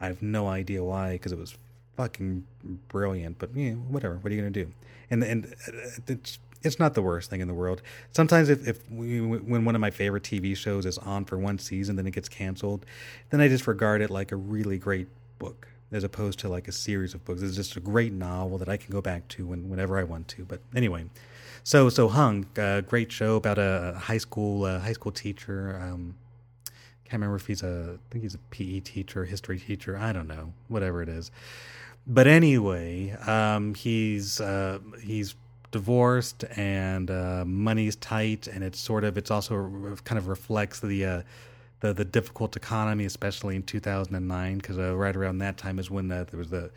I have no idea why, because it was fucking brilliant. But you whatever. What are you gonna do? And and uh, it's it's not the worst thing in the world. Sometimes if if we, when one of my favorite TV shows is on for one season, then it gets canceled, then I just regard it like a really great book as opposed to like a series of books. It's just a great novel that I can go back to when, whenever I want to. But anyway, so so Hung, uh, great show about a high school high school teacher. Um, can't remember if he's a I think he's a PE teacher, history teacher. I don't know, whatever it is. But anyway, um, he's uh, he's divorced and uh, money's tight, and it's sort of it's also kind of reflects the uh, the the difficult economy, especially in 2009, because uh, right around that time is when there was the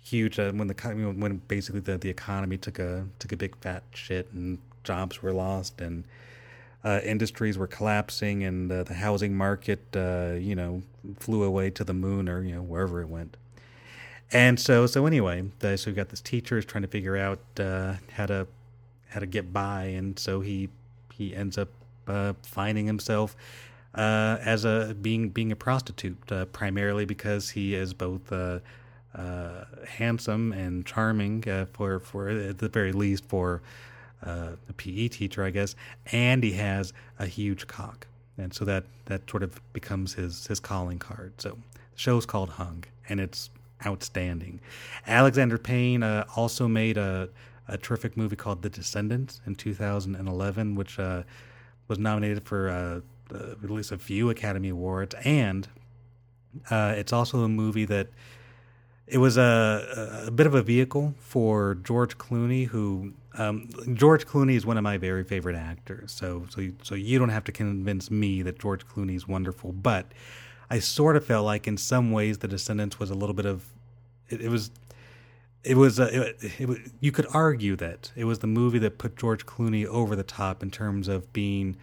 huge uh, when the when basically the, the economy took a took a big fat shit and jobs were lost and uh, industries were collapsing and uh, the housing market you know flew away to the moon or you know wherever it went and so so anyway the, so we got this teacher is trying to figure out uh, how to how to get by. And so he he ends up uh, finding himself uh, as a being being a prostitute primarily because he is both uh, handsome and charming uh, for for at the very least for uh, a PE teacher, I guess, and he has a huge cock, and so that that sort of becomes his his calling card. So the show's called Hung, and it's outstanding. Alexander Payne uh, also made a a terrific movie called The Descendants in 2011, which uh, was nominated for uh, at least a few Academy Awards, and it's also a movie that it was a, a bit of a vehicle for George Clooney, who um, George Clooney is one of my very favorite actors. So so so you don't have to convince me that George Clooney is wonderful, but I sort of felt like in some ways The Descendants was a little bit of it, it was it was, uh, it, it, it, you could argue that it was the movie that put George Clooney over the top in terms of being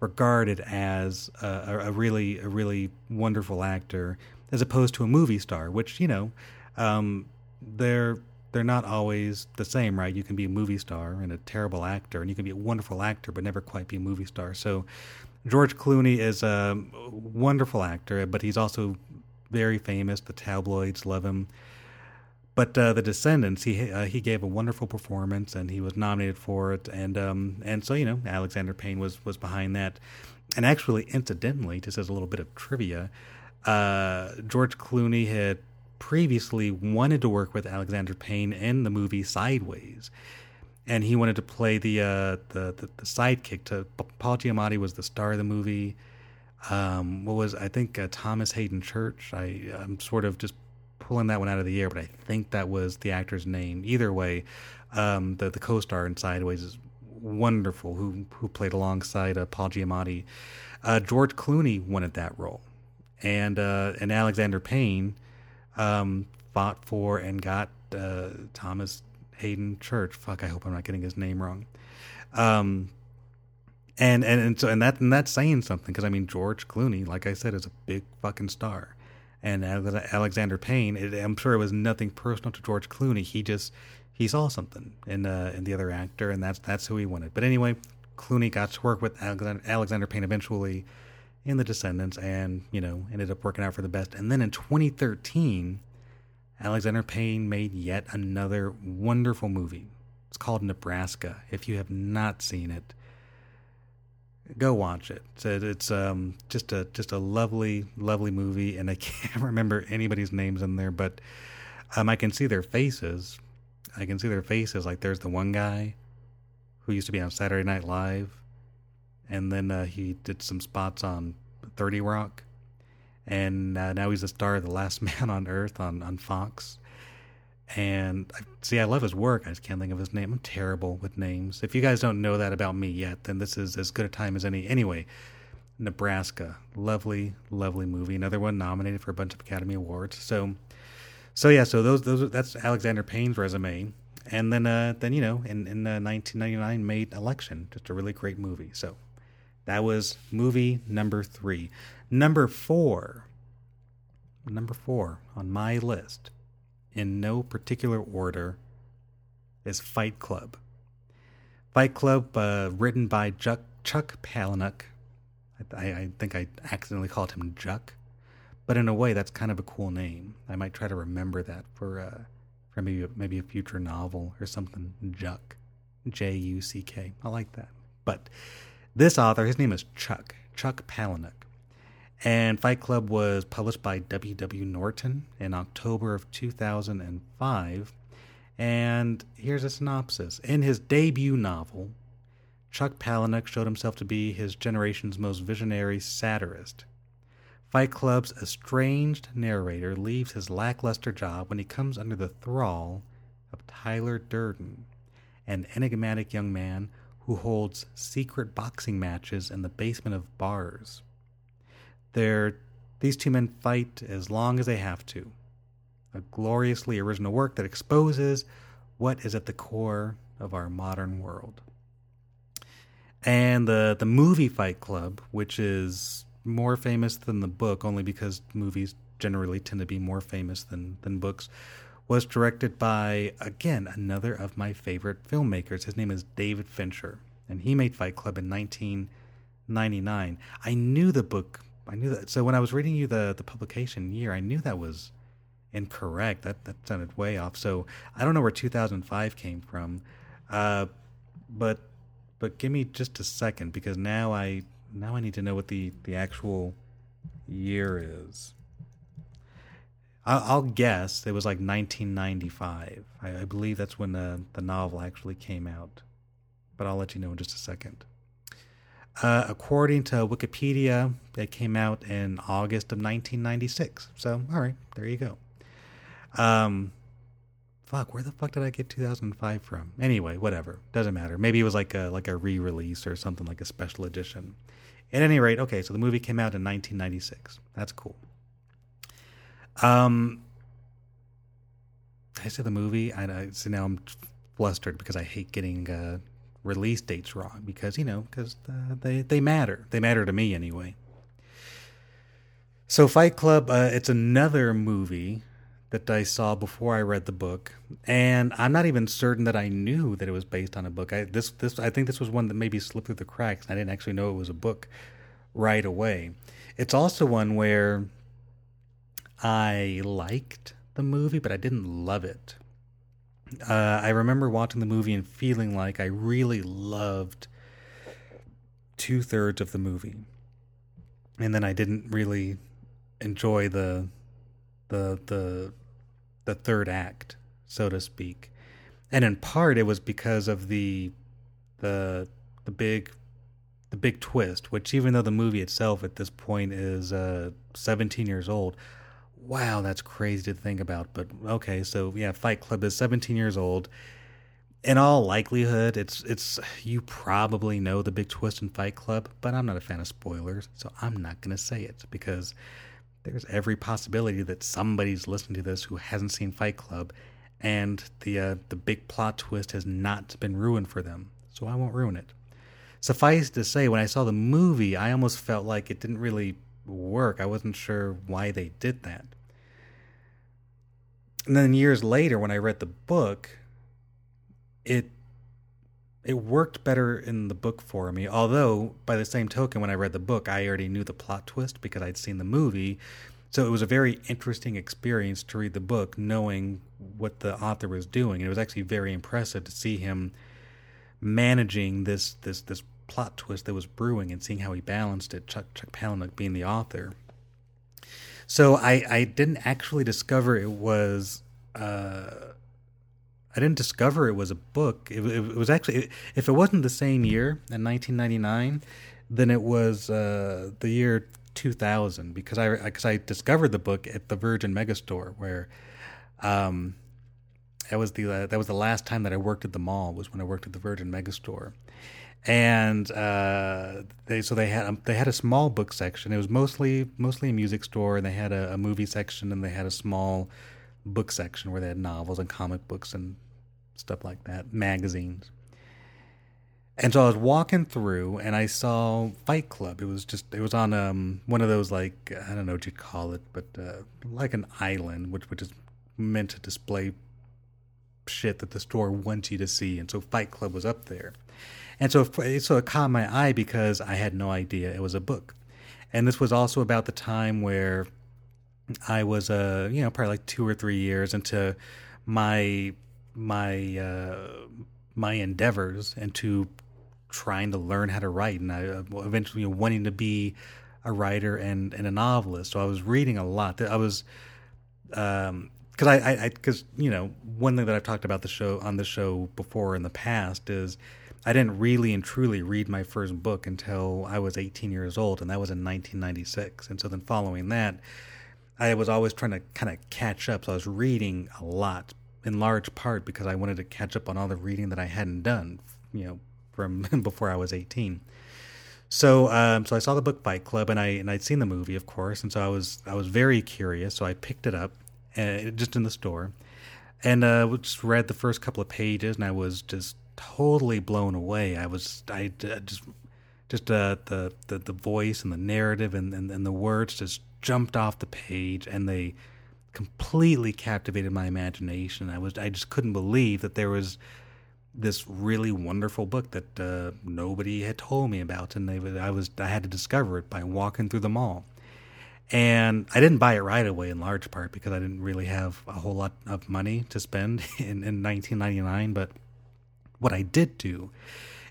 regarded as a, a really a really wonderful actor as opposed to a movie star, which you know um, they're they're not always the same, right? You can be a movie star and a terrible actor, and you can be a wonderful actor but never quite be a movie star. So George Clooney is a wonderful actor, but he's also very famous. The tabloids love him. But uh, the Descendants, he uh, he gave a wonderful performance, and he was nominated for it, and um, and so you know Alexander Payne was was behind that, and actually, incidentally, just as a little bit of trivia, uh, George Clooney had previously wanted to work with Alexander Payne in the movie Sideways, and he wanted to play the uh, the, the, the sidekick to Paul Giamatti was the star of the movie. Um, what was I think uh, Thomas Haden Church? I I'm sort of just pulling that one out of the air, but I think that was the actor's name. Either way, um, the the co-star in Sideways is wonderful. Who who played alongside uh, Paul Giamatti? Uh, George Clooney wanted that role, and uh, and Alexander Payne um, fought for and got uh, Thomas Haden Church. Fuck, I hope I'm not getting his name wrong. Um, and and and so and that and that's saying something because I mean George Clooney, like I said, is a big fucking star, and Alexander Payne. It, I'm sure it was nothing personal to George Clooney. He just he saw something in uh, in the other actor, and that's that's who he wanted. But anyway, Clooney got to work with Alexander, Payne eventually in The Descendants, and you know ended up working out for the best. And then in 2013, Alexander Payne made yet another wonderful movie. It's called Nebraska. If you have not seen it, go watch it. It's, it's um, just a just a lovely, lovely movie, and I (laughs) can't remember anybody's names in there, but um, I can see their faces. I can see their faces. Like there's the one guy who used to be on Saturday Night Live and then uh, he did some spots on 30 Rock, and uh, now he's the star of The Last (laughs) Man on Earth on, on Fox. And I, see, I love his work. I just can't think of his name. I'm terrible with names. If you guys don't know that about me yet, then this is as good a time as any. Anyway, Nebraska, lovely, lovely movie. Another one nominated for a bunch of Academy Awards. So, so yeah, so those those that's Alexander Payne's resume. And then, uh, then you know, in in uh, 1999, made Election, just a really great movie. So that was movie number three. Number four, number four on my list, in no particular order, is Fight Club. Fight Club, uh, written by Chuck, Chuck Palahniuk. I, I think I accidentally called him Juck, but in a way, that's kind of a cool name. I might try to remember that for uh, for maybe maybe a future novel or something. Juck, J U C K. I like that. But this author, his name is Chuck Chuck Palahniuk, and Fight Club was published by W. W. Norton in October of 2005. And here's a synopsis. In his debut novel, Chuck Palahniuk showed himself to be his generation's most visionary satirist. Fight Club's estranged narrator leaves his lackluster job when he comes under the thrall of Tyler Durden, an enigmatic young man who holds secret boxing matches in the basement of bars. They're, these two men fight as long as they have to. A gloriously original work that exposes what is at the core of our modern world and the the movie Fight Club, which is more famous than the book, only because movies generally tend to be more famous than than books, was directed by again another of my favorite filmmakers. His name is David Fincher, and he made Fight Club in 1999. I knew the book. I knew that. So when I was reading you the the publication year, I knew that was incorrect. That that sounded way off. So I don't know where 2005 came from, uh, but but give me just a second because now I now I need to know what the the actual year is. I'll, guess it was like 1995. I, I believe that's when the the novel actually came out, but I'll let you know in just a second. Uh, according to Wikipedia, it came out in August of 1996. So, all right, there you go. Um, fuck, where the fuck did I get 2005 from? Anyway, whatever, doesn't matter. Maybe it was like a like a re-release or something like a special edition. At any rate, okay, so the movie came out in 1996. That's cool. Um, I said the movie. I, I so now I'm flustered because I hate getting uh, release dates wrong because you know because uh, they they matter. They matter to me anyway. So Fight Club, uh, it's another movie that I saw before I read the book, and I'm not even certain that I knew that it was based on a book. I this this I think this was one that maybe slipped through the cracks. I didn't actually know it was a book right away. It's also one where I liked the movie, but I didn't love it. Uh, I remember watching the movie and feeling like I really loved two thirds of the movie, and then I didn't really enjoy the the the the third act, so to speak. And in part it was because of the the the big the big twist, which even though the movie itself at this point is uh, 17 years old, wow, that's crazy to think about. But okay, so yeah, Fight Club is 17 years old. In all likelihood, it's it's you probably know the big twist in Fight Club, but I'm not a fan of spoilers, so I'm not gonna say it because there's every possibility that somebody's listening to this who hasn't seen Fight Club, and the uh, the big plot twist has not been ruined for them. So I won't ruin it. Suffice to say, when I saw the movie, I almost felt like it didn't really work. I wasn't sure why they did that. And then years later, when I read the book, it it worked better in the book for me. Although, by the same token, when I read the book, I already knew the plot twist because I'd seen the movie. So it was a very interesting experience to read the book, knowing what the author was doing. And it was actually very impressive to see him managing this this this plot twist that was brewing and seeing how he balanced it. Chuck Chuck Palahniuk being the author. So I I didn't actually discover it was. Uh, I didn't discover it was a book. It, it, it was actually, if it wasn't the same year in 1999, then it was uh, the year 2000 because I because I discovered the book at the Virgin Megastore where, um, that was the uh, that was the last time that I worked at the mall was when I worked at the Virgin Megastore, and uh, they so they had they had a small book section. It was mostly mostly a music store, and they had a, a movie section, and they had a small book section where they had novels and comic books and stuff like that, magazines. And so I was walking through and I saw Fight Club. It was just it was on um one of those like I don't know what you'd call it, but uh, like an island, which which is meant to display shit that the store wants you to see, and so Fight Club was up there. And so, so it caught my eye because I had no idea it was a book. And this was also about the time where I was, uh, you know, probably like two or three years into my my uh, my endeavors into trying to learn how to write, and I uh, eventually you know, wanting to be a writer and, and a novelist. So I was reading a lot. I was um, because I, because you know, one thing that I've talked about the show on the show before in the past is I didn't really and truly read my first book until I was 18 years old, and that was in 1996. And so then following that, I was always trying to kind of catch up. So I was reading a lot, in large part because I wanted to catch up on all the reading that I hadn't done, you know, from (laughs) before I was 18. So, um, so I saw the book Fight Club, and I and I'd seen the movie, of course, and so I was I was very curious. So I picked it up, uh, just in the store, and uh, just read the first couple of pages, and I was just totally blown away. I was I uh, just just uh, the, the the voice and the narrative and, and, and the words just jumped off the page and they completely captivated my imagination. I was I just couldn't believe that there was this really wonderful book that uh, nobody had told me about, and they I was I had to discover it by walking through the mall. And I didn't buy it right away, in large part because I didn't really have a whole lot of money to spend (laughs) in, in 1999. But what I did do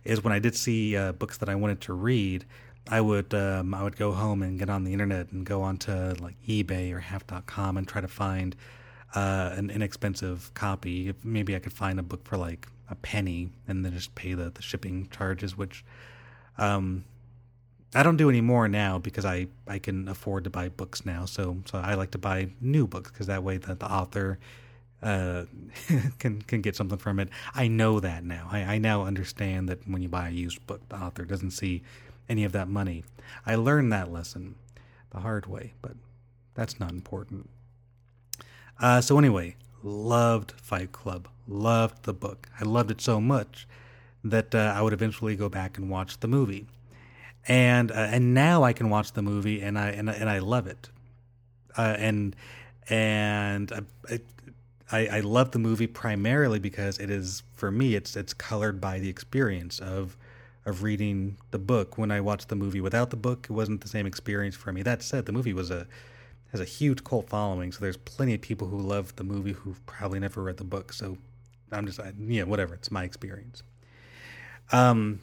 is when I did see uh, books that I wanted to read, I would um, I would go home and get on the internet and go onto like eBay or Half.com and try to find uh, an inexpensive copy. If maybe I could find a book for like a penny and then just pay the, the shipping charges, which um, I don't do anymore now because I, I can afford to buy books now. So so I like to buy new books because that way that the author uh, (laughs) can can get something from it. I know that now. I, I now understand that when you buy a used book, the author doesn't see any of that money. I learned that lesson the hard way, but that's not important. Uh, so anyway, loved Fight Club. Loved the book. I loved it so much that uh, I would eventually go back and watch the movie. And uh, and now I can watch the movie and I and, and I love it. Uh, and and I, I, I love the movie primarily because it is for me it's it's colored by the experience of of reading the book. When I watched the movie without the book, it wasn't the same experience for me. That said, the movie was a has a huge cult following, so there's plenty of people who love the movie who've probably never read the book. So I'm just, I, yeah, whatever. It's my experience. Um,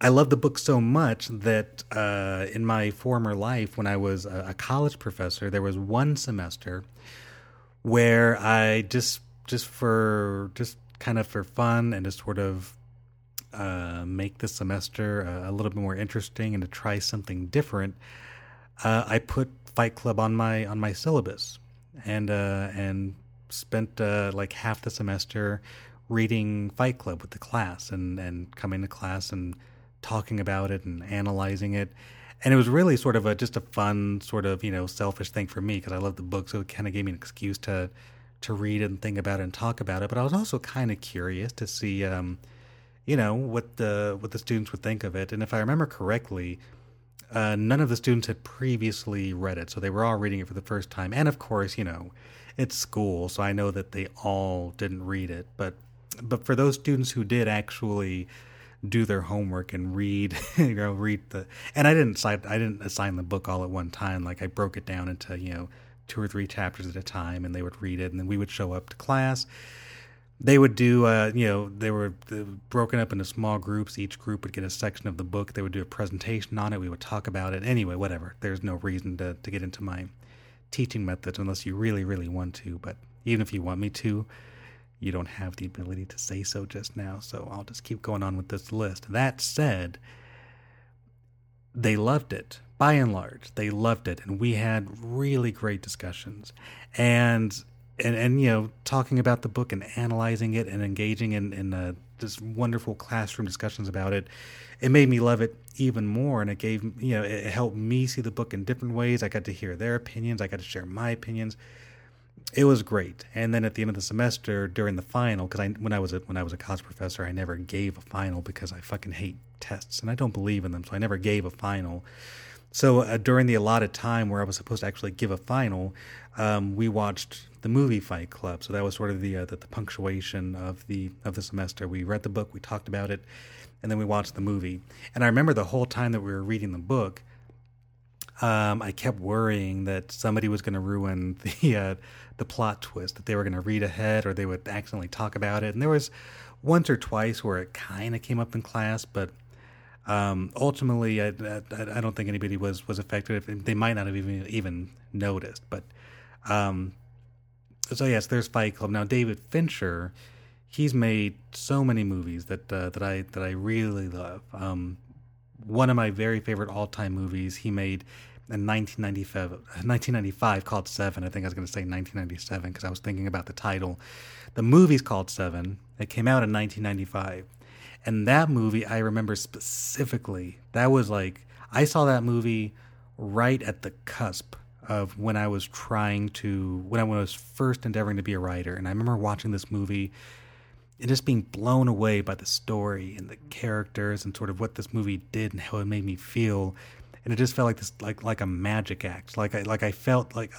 I love the book so much that uh, in my former life, when I was a, a college professor, there was one semester where I just just for just kind of for fun and to sort of uh, make the semester a, a, little bit more interesting and to try something different, uh, I put Fight Club on my on my syllabus and uh, and spent uh, like half the semester reading Fight Club with the class and and coming to class and talking about it and analyzing it and it was really sort of a just a fun sort of you know selfish thing for me because I love the book, so it kind of gave me an excuse to to read and think about it and talk about it. But I was also kind of curious to see, um, you know, what the what the students would think of it. And if I remember correctly, uh, none of the students had previously read it, so they were all reading it for the first time. And of course, you know, it's school, so I know that they all didn't read it. But but for those students who did actually do their homework and read, (laughs) you know, read the. And I didn't assign, I didn't assign the book all at one time. Like I broke it down into you know two or three chapters at a time, and they would read it, and then we would show up to class. They would do, uh, you know, they were broken up into small groups. Each group would get a section of the book. They would do a presentation on it. We would talk about it. Anyway, whatever. There's no reason to, to get into my teaching methods unless you really, really want to. But even if you want me to, you don't have the ability to say so just now, so I'll just keep going on with this list. That said, they loved it. By and large, they loved it, and we had really great discussions. And and, and you know, talking about the book and analyzing it and engaging in, in uh, wonderful classroom discussions about it, it made me love it even more. And it gave, you know, it helped me see the book in different ways. I got to hear their opinions, I got to share my opinions it was great. And then at the end of the semester, during the final, because I when I was a, when I was a college professor, I never gave a final because I fucking hate tests and I don't believe in them, so I never gave a final. So uh, during the allotted time where I was supposed to actually give a final, um, we watched the movie Fight Club. So that was sort of the, uh, the, the punctuation of the of the semester. We read the book, we talked about it, and then we watched the movie. And I remember the whole time that we were reading the book, um, I kept worrying that somebody was going to ruin (laughs) the uh, the plot twist, that they were going to read ahead or they would accidentally talk about it. And there was once or twice where it kind of came up in class, but um, ultimately, I, I, I, don't think anybody was was affected. They might not have even even noticed. But um, so yes, there's Fight Club. Now David Fincher, he's made so many movies that uh, that I that I really love. Um, one of my very favorite all time movies he made in 1995, 1995 called Seven. I think I was going to say 1997 because I was thinking about the title. The movie's called Seven. It came out in 1995. And that movie, I remember specifically, that was like, I saw that movie right at the cusp of when I was trying to, when I was first endeavoring to be a writer. And I remember watching this movie and just being blown away by the story and the characters and sort of what this movie did and how it made me feel. And it just felt like this, like like a magic act. Like I like I felt like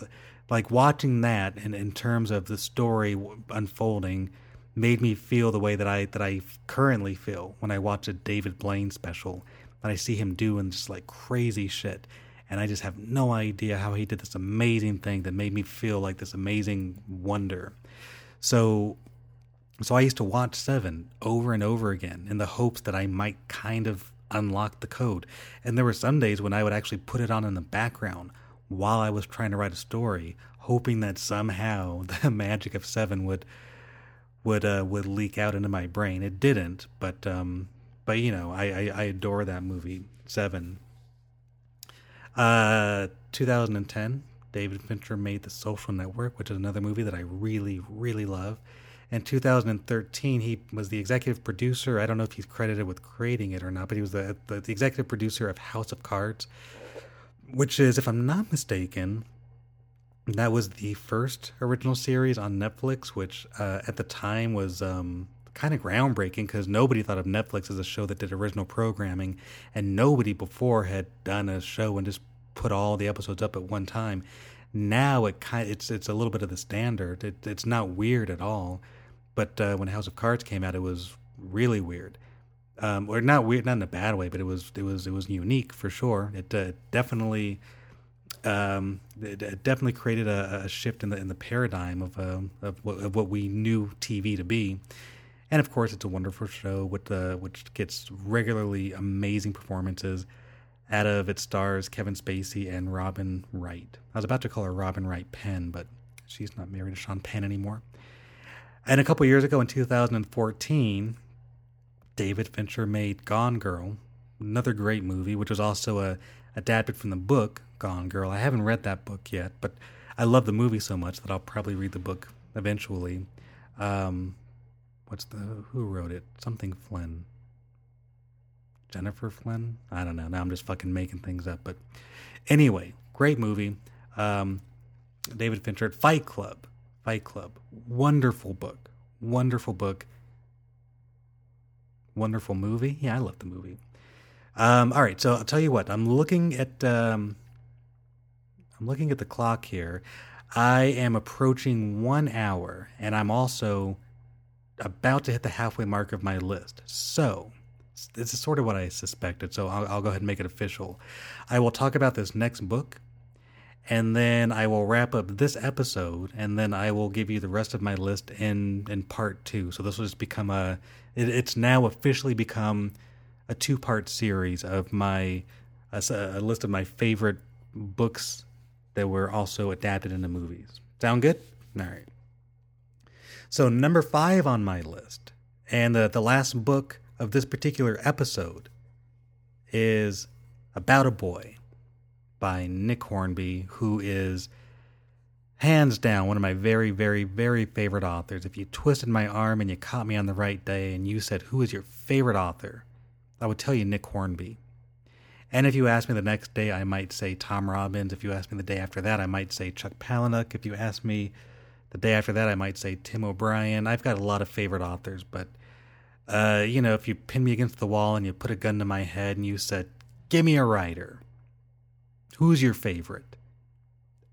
like watching that, and in terms of the story unfolding, made me feel the way that I that I currently feel when I watch a David Blaine special and I see him doing just like crazy shit and I just have no idea how he did this amazing thing that made me feel like this amazing wonder. So so I used to watch 7 over and over again in the hopes that I might kind of unlock the code. And there were some days when I would actually put it on in the background while I was trying to write a story, hoping that somehow (laughs) the magic of 7 would would uh, would leak out into my brain. It didn't, but um, but you know, I, I, I adore that movie. Seven. Uh, 2010, David Fincher made The Social Network, which is another movie that I really really love. In 2013, he was the executive producer. I don't know if he's credited with creating it or not, but he was the, the, the executive producer of House of Cards, which is, if I'm not mistaken, that was the first original series on Netflix, which uh, at the time was um, kind of groundbreaking because nobody thought of Netflix as a show that did original programming, and nobody before had done a show and just put all the episodes up at one time. Now it kind it's it's a little bit of the standard. It, it's not weird at all, but uh, when House of Cards came out, it was really weird. Um, or not weird, not in a bad way, but it was it was it was unique for sure. It uh, definitely um, it definitely created a, a, shift in the in the paradigm of um, of, what, of, what, we knew TV to be. And of course, it's a wonderful show with uh, which gets regularly amazing performances out of its stars Kevin Spacey and Robin Wright. I was about to call her Robin Wright Penn, but she's not married to Sean Penn anymore. And a couple years ago in 2014, David Fincher made Gone Girl, another great movie, which was also a adapted from the book Gone Girl. I haven't read that book yet, but I love the movie so much that I'll probably read the book eventually. Um, what's the who wrote it? Something Flynn. Jennifer Flynn? I don't know. Now I'm just fucking making things up. But anyway, great movie. Um, David Fincher, at Fight Club. Fight Club. Wonderful book. Wonderful book. Wonderful movie. Yeah, I love the movie. Um, all right, so I'll tell you what. I'm looking at um, I'm looking at the clock here. I am approaching one hour, and I'm also about to hit the halfway mark of my list. So this is sort of what I suspected. So I'll, I'll go ahead and make it official. I will talk about this next book, and then I will wrap up this episode, and then I will give you the rest of my list in in part two. So this will just become a. It, it's now officially become a two part series of my a, a, list of my favorite books that were also adapted into movies. Sound good? All right. So number five on my list, and the the last book of this particular episode is About a Boy by Nick Hornby, who is hands down one of my very, very, very favorite authors. If you twisted my arm and you caught me on the right day and you said, Who is your favorite author? I would tell you Nick Hornby. And if you ask me the next day, I might say Tom Robbins. If you ask me the day after that, I might say Chuck Palahniuk. If you ask me the day after that, I might say Tim O'Brien. I've got a lot of favorite authors, but uh, you know, if you pin me against the wall and you put a gun to my head and you said, "Give me a writer," Who's your favorite?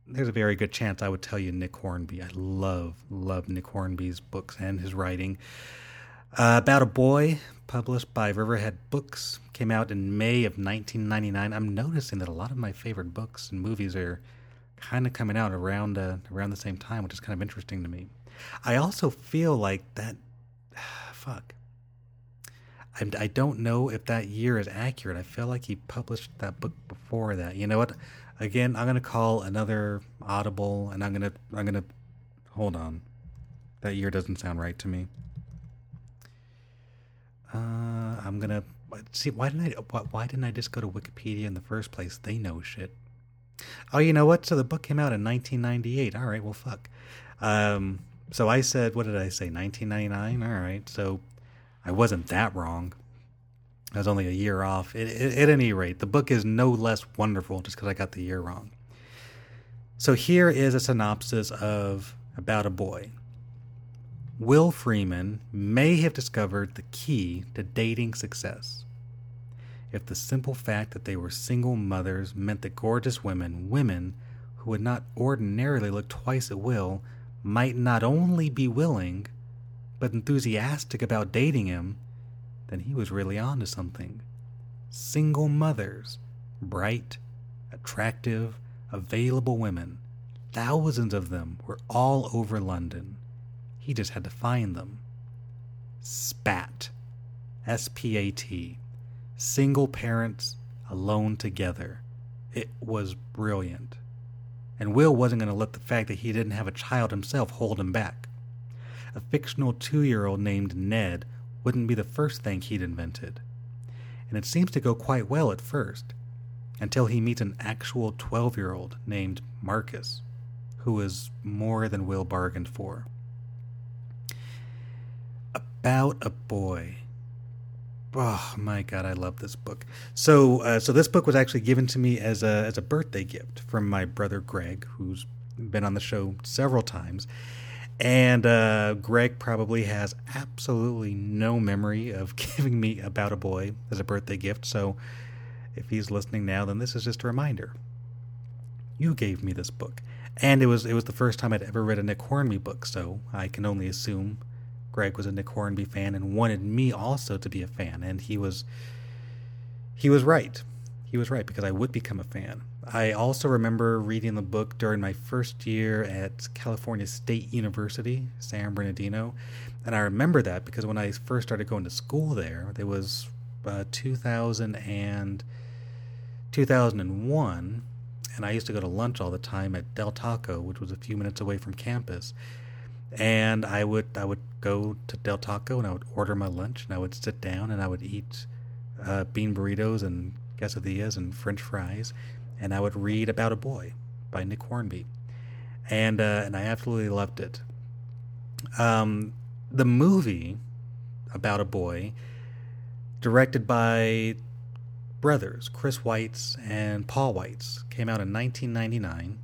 There's a very good chance I would tell you Nick Hornby. I love, love Nick Hornby's books and his writing. Uh, About a Boy, published by Riverhead Books, came out in May of 1999. I'm noticing that a lot of my favorite books and movies are kind of coming out around uh, around the same time, which is kind of interesting to me. I also feel like that. (sighs) Fuck. I, I don't know if that year is accurate. I feel like he published that book before that. You know what? Again, I'm gonna call another Audible, and I'm gonna I'm gonna hold on. That year doesn't sound right to me. Uh, I'm gonna see. Why didn't I? Why, why didn't I just go to Wikipedia in the first place? They know shit. Oh, you know what? So the book came out in 1998. All right, well, fuck. Um, so I said, what did I say? 1999. All right, so I wasn't that wrong. I was only a year off. It, it, at any rate, the book is no less wonderful just because I got the year wrong. So here is a synopsis of About a Boy. Will Freeman may have discovered the key to dating success. If the simple fact that they were single mothers meant that gorgeous women, women who would not ordinarily look twice at Will, might not only be willing, but enthusiastic about dating him, then he was really on to something. Single mothers, bright, attractive, available women, thousands of them were all over London. He just had to find them. SPAT. S P A T. Single parents alone together. It was brilliant. And Will wasn't going to let the fact that he didn't have a child himself hold him back. A fictional two year old named Ned wouldn't be the first thing he'd invented. And it seems to go quite well at first, until he meets an actual 12 year old named Marcus, who is more than Will bargained for about a boy. Oh my god, I love this book. So, uh, so this book was actually given to me as a as a birthday gift from my brother Greg, who's been on the show several times. And uh, Greg probably has absolutely no memory of (laughs) giving me About a Boy as a birthday gift. So, if he's listening now, then this is just a reminder. You gave me this book, and it was it was the first time I'd ever read a Nick Hornby book. So I can only assume Greg was a Nick Hornby fan and wanted me also to be a fan, and he was he was right. He was right because I would become a fan. I also remember reading the book during my first year at California State University, San Bernardino, and I remember that because when I first started going to school there, there was uh, 2000 and 2001, and I used to go to lunch all the time at Del Taco, which was a few minutes away from campus. And I would I would go to Del Taco and I would order my lunch and I would sit down and I would eat uh, bean burritos and quesadillas and French fries, and I would read about a boy by Nick Hornby, and uh, and I absolutely loved it. Um, the movie about a boy, directed by brothers Chris Weitz and Paul Weitz, came out in 1999,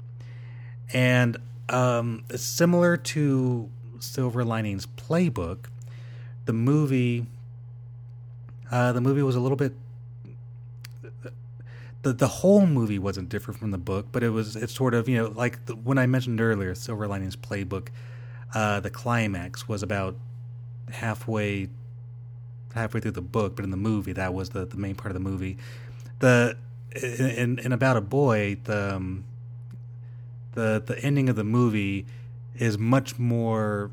and um, similar to Silver Linings Playbook, the movie uh, the movie was a little bit the the whole movie wasn't different from the book, but it was it's sort of you know like the, when I mentioned earlier, Silver Linings Playbook, uh, the climax was about halfway halfway through the book, but in the movie that was the the main part of the movie. The in in about a boy the um, the the ending of the movie is much more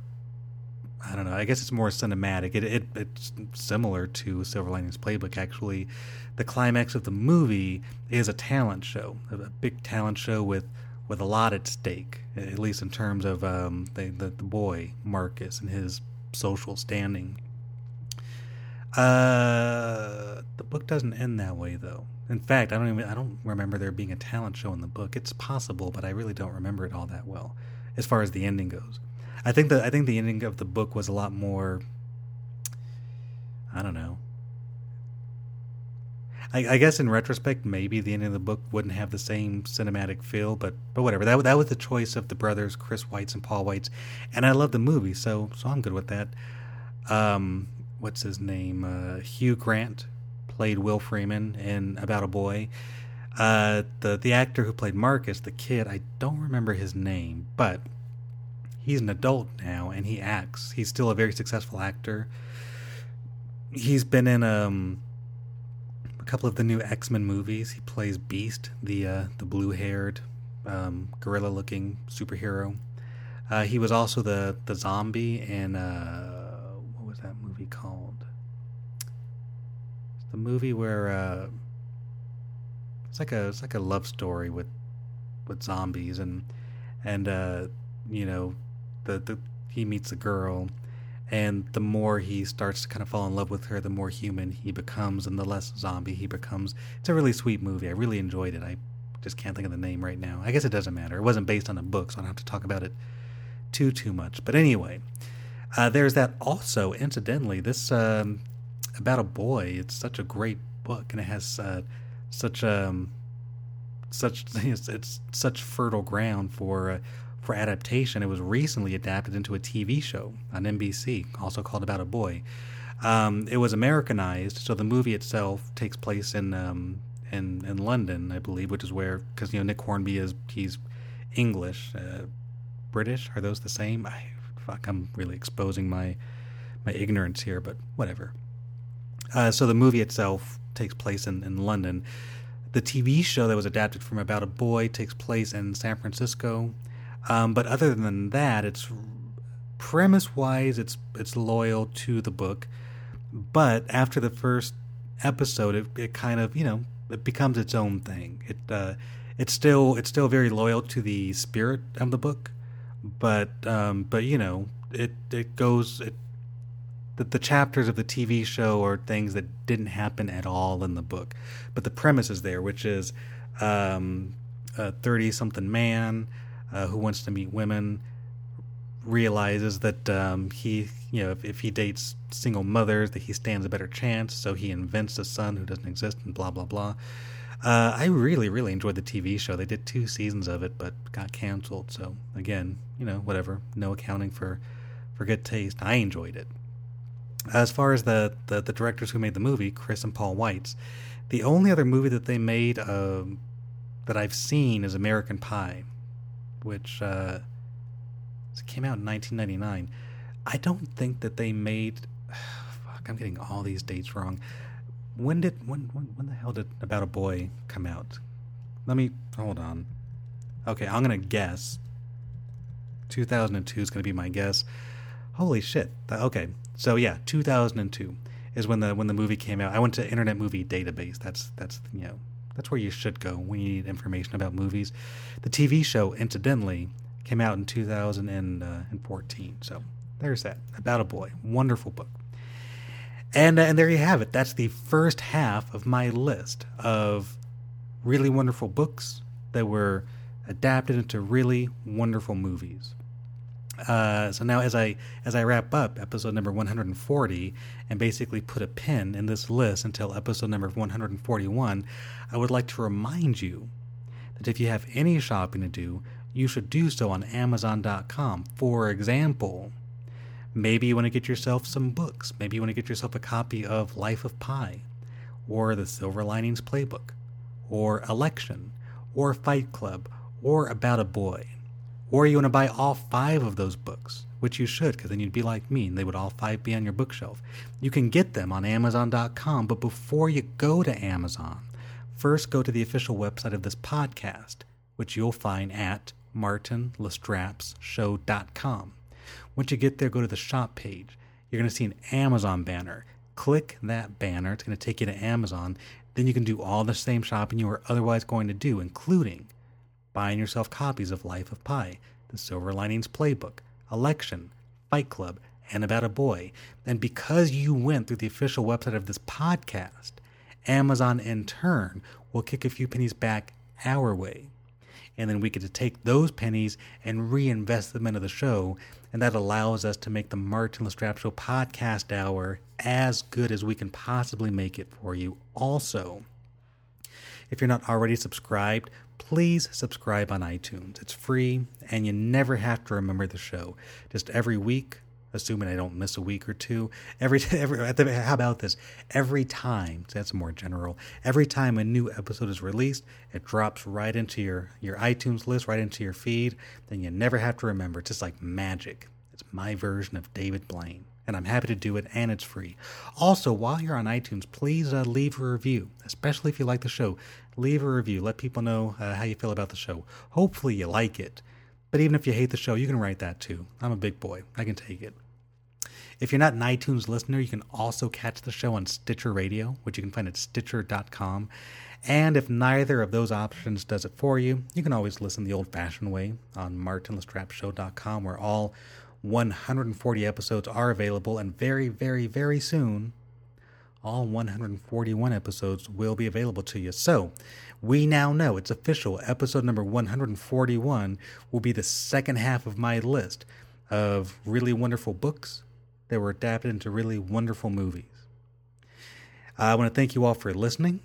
I don't know. I guess it's more cinematic. It, it it's similar to Silver Linings Playbook. Actually, the climax of the movie is a talent show, a big talent show with with a lot at stake. At least in terms of um, the, the the boy Marcus and his social standing. Uh, the book doesn't end that way though. In fact, I don't even I don't remember there being a talent show in the book. It's possible, but I really don't remember it all that well as far as the ending goes. I think that I think the ending of the book was a lot more I don't know. I, I, guess in retrospect, maybe the ending of the book wouldn't have the same cinematic feel, but but whatever. That that was the choice of the brothers Chris Weitz and Paul Weitz, and I love the movie, so so I'm good with that. Um, what's his name? Uh, Hugh Grant played Will Freeman in About a Boy. Uh, the the actor who played Marcus, the kid, I don't remember his name, but he's an adult now and he acts. He's still a very successful actor. He's been in um, a couple of the new X Men movies. He plays Beast, the uh, the blue haired, um, gorilla looking superhero. Uh, he was also the the zombie in uh, what was that movie called? the movie where uh, it's like a it's like a love story with with zombies and and uh, you know the the he meets a girl and the more he starts to kind of fall in love with her the more human he becomes and the less zombie he becomes. It's a really sweet movie. I really enjoyed it. I just can't think of the name right now. I guess it doesn't matter. It wasn't based on a book so i don't have to talk about it too too much. But anyway uh, there's that also incidentally this um, about a boy. It's such a great book and it has uh, such um such (laughs) it's, it's such fertile ground for uh, for adaptation. It was recently adapted into a TV show on NBC, also called About a Boy. Um, it was Americanized, so the movie itself takes place in um, in in London, I believe, which is where because you know Nick Hornby is he's English, uh, British. Are those the same? I, fuck, I'm really exposing my my ignorance here, but whatever. Uh, so the movie itself takes place in, in London. The TV show that was adapted from About a Boy takes place in San Francisco. Um, but other than that, it's premise wise, it's it's loyal to the book. But after the first episode, it, it kind of you know it becomes its own thing. It uh, it's still it's still very loyal to the spirit of the book, but um, but you know it it goes it the, the chapters of the TV show are things that didn't happen at all in the book, but the premise is there, which is um, a thirty something man uh, who wants to meet women realizes that um, he, you know, if, if, he dates single mothers, that he stands a better chance. So he invents a son who doesn't exist, and blah blah blah. Uh, I really, really enjoyed the TV show. They did two seasons of it, but got canceled. So again, you know, whatever. No accounting for for good taste. I enjoyed it. As far as the the, the directors who made the movie, Chris and Paul Weitz, the only other movie that they made um, that I've seen is American Pie which uh, came out in 1999. I don't think that they made. (sighs) Fuck, I'm getting all these dates wrong. When did when when, when the hell did About a Boy come out? Let me hold on. Okay, I'm gonna guess. 2002 is gonna be my guess. Holy shit! Okay, so yeah, 2002 is when the when the movie came out. I went to Internet Movie Database. That's that's you know that's where you should go when you need information about movies. The TV show, incidentally, came out in 2014. So there's that. About a Boy. Wonderful book. And, uh, and there you have it. That's the first half of my list of really wonderful books that were adapted into really wonderful movies. Uh, so now, as I as I wrap up episode number 140 and basically put a pin in this list until episode number 141, I would like to remind you that if you have any shopping to do, you should do so on Amazon.com. For example, maybe you want to get yourself some books. Maybe you want to get yourself a copy of Life of Pi, or The Silver Linings Playbook, or Election, or Fight Club, or About a Boy or you want to buy all five of those books, which you should, because then you'd be like me and they would all five be on your bookshelf. You can get them on Amazon.com, but before you go to Amazon, first go to the official website of this podcast, which you'll find at martinlastrapesshow.com. Once you get there, go to the shop page. You're going to see an Amazon banner. Click that banner, it's going to take you to Amazon. Then you can do all the same shopping you were otherwise going to do, including buying yourself copies of Life of Pi, The Silver Linings Playbook, Election, Fight Club, and About a Boy. And because you went through the official website of this podcast, Amazon in turn will kick a few pennies back our way. And then we get to take those pennies and reinvest them into the show. And that allows us to make the Martin Lastrapes Show podcast hour as good as we can possibly make it for you. Also, if you're not already subscribed, please subscribe on iTunes. It's free and you never have to remember the show. Just every week assuming I don't miss a week or two. Every (laughs) every how about this? Every time that's more general. Every time a new episode is released, it drops right into your your iTunes list, right into your feed. Then you never have to remember. It's just like magic. It's my version of David Blaine. And I'm happy to do it, and it's free. Also, while you're on iTunes, please uh, leave a review, especially if you like the show. Leave a review. Let people know uh, how you feel about the show. Hopefully, you like it. But even if you hate the show, you can write that too. I'm a big boy. I can take it. If you're not an iTunes listener, you can also catch the show on Stitcher Radio, which you can find at stitcher.com. And if neither of those options does it for you, you can always listen the old fashioned way on martinlastrapesshow.com, where all 140 episodes are available. And very, very, very soon, all 141 episodes will be available to you. So, we now know it's official. Episode number 141 will be the second half of my list of really wonderful books that were adapted into really wonderful movies. I want to thank you all for listening.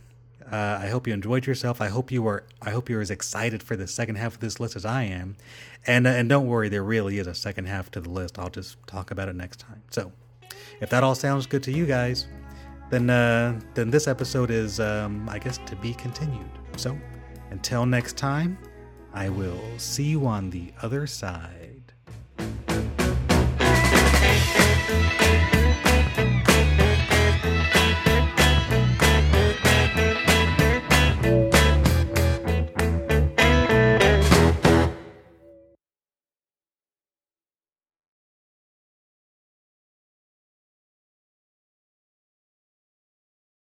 Uh, I hope you enjoyed yourself. I hope you are. I hope you're as excited for the second half of this list as I am. And and don't worry, there really is a second half to the list. I'll just talk about it next time. So, if that all sounds good to you guys, then uh, then this episode is, um, I guess, to be continued. So, until next time, I will see you on the other side.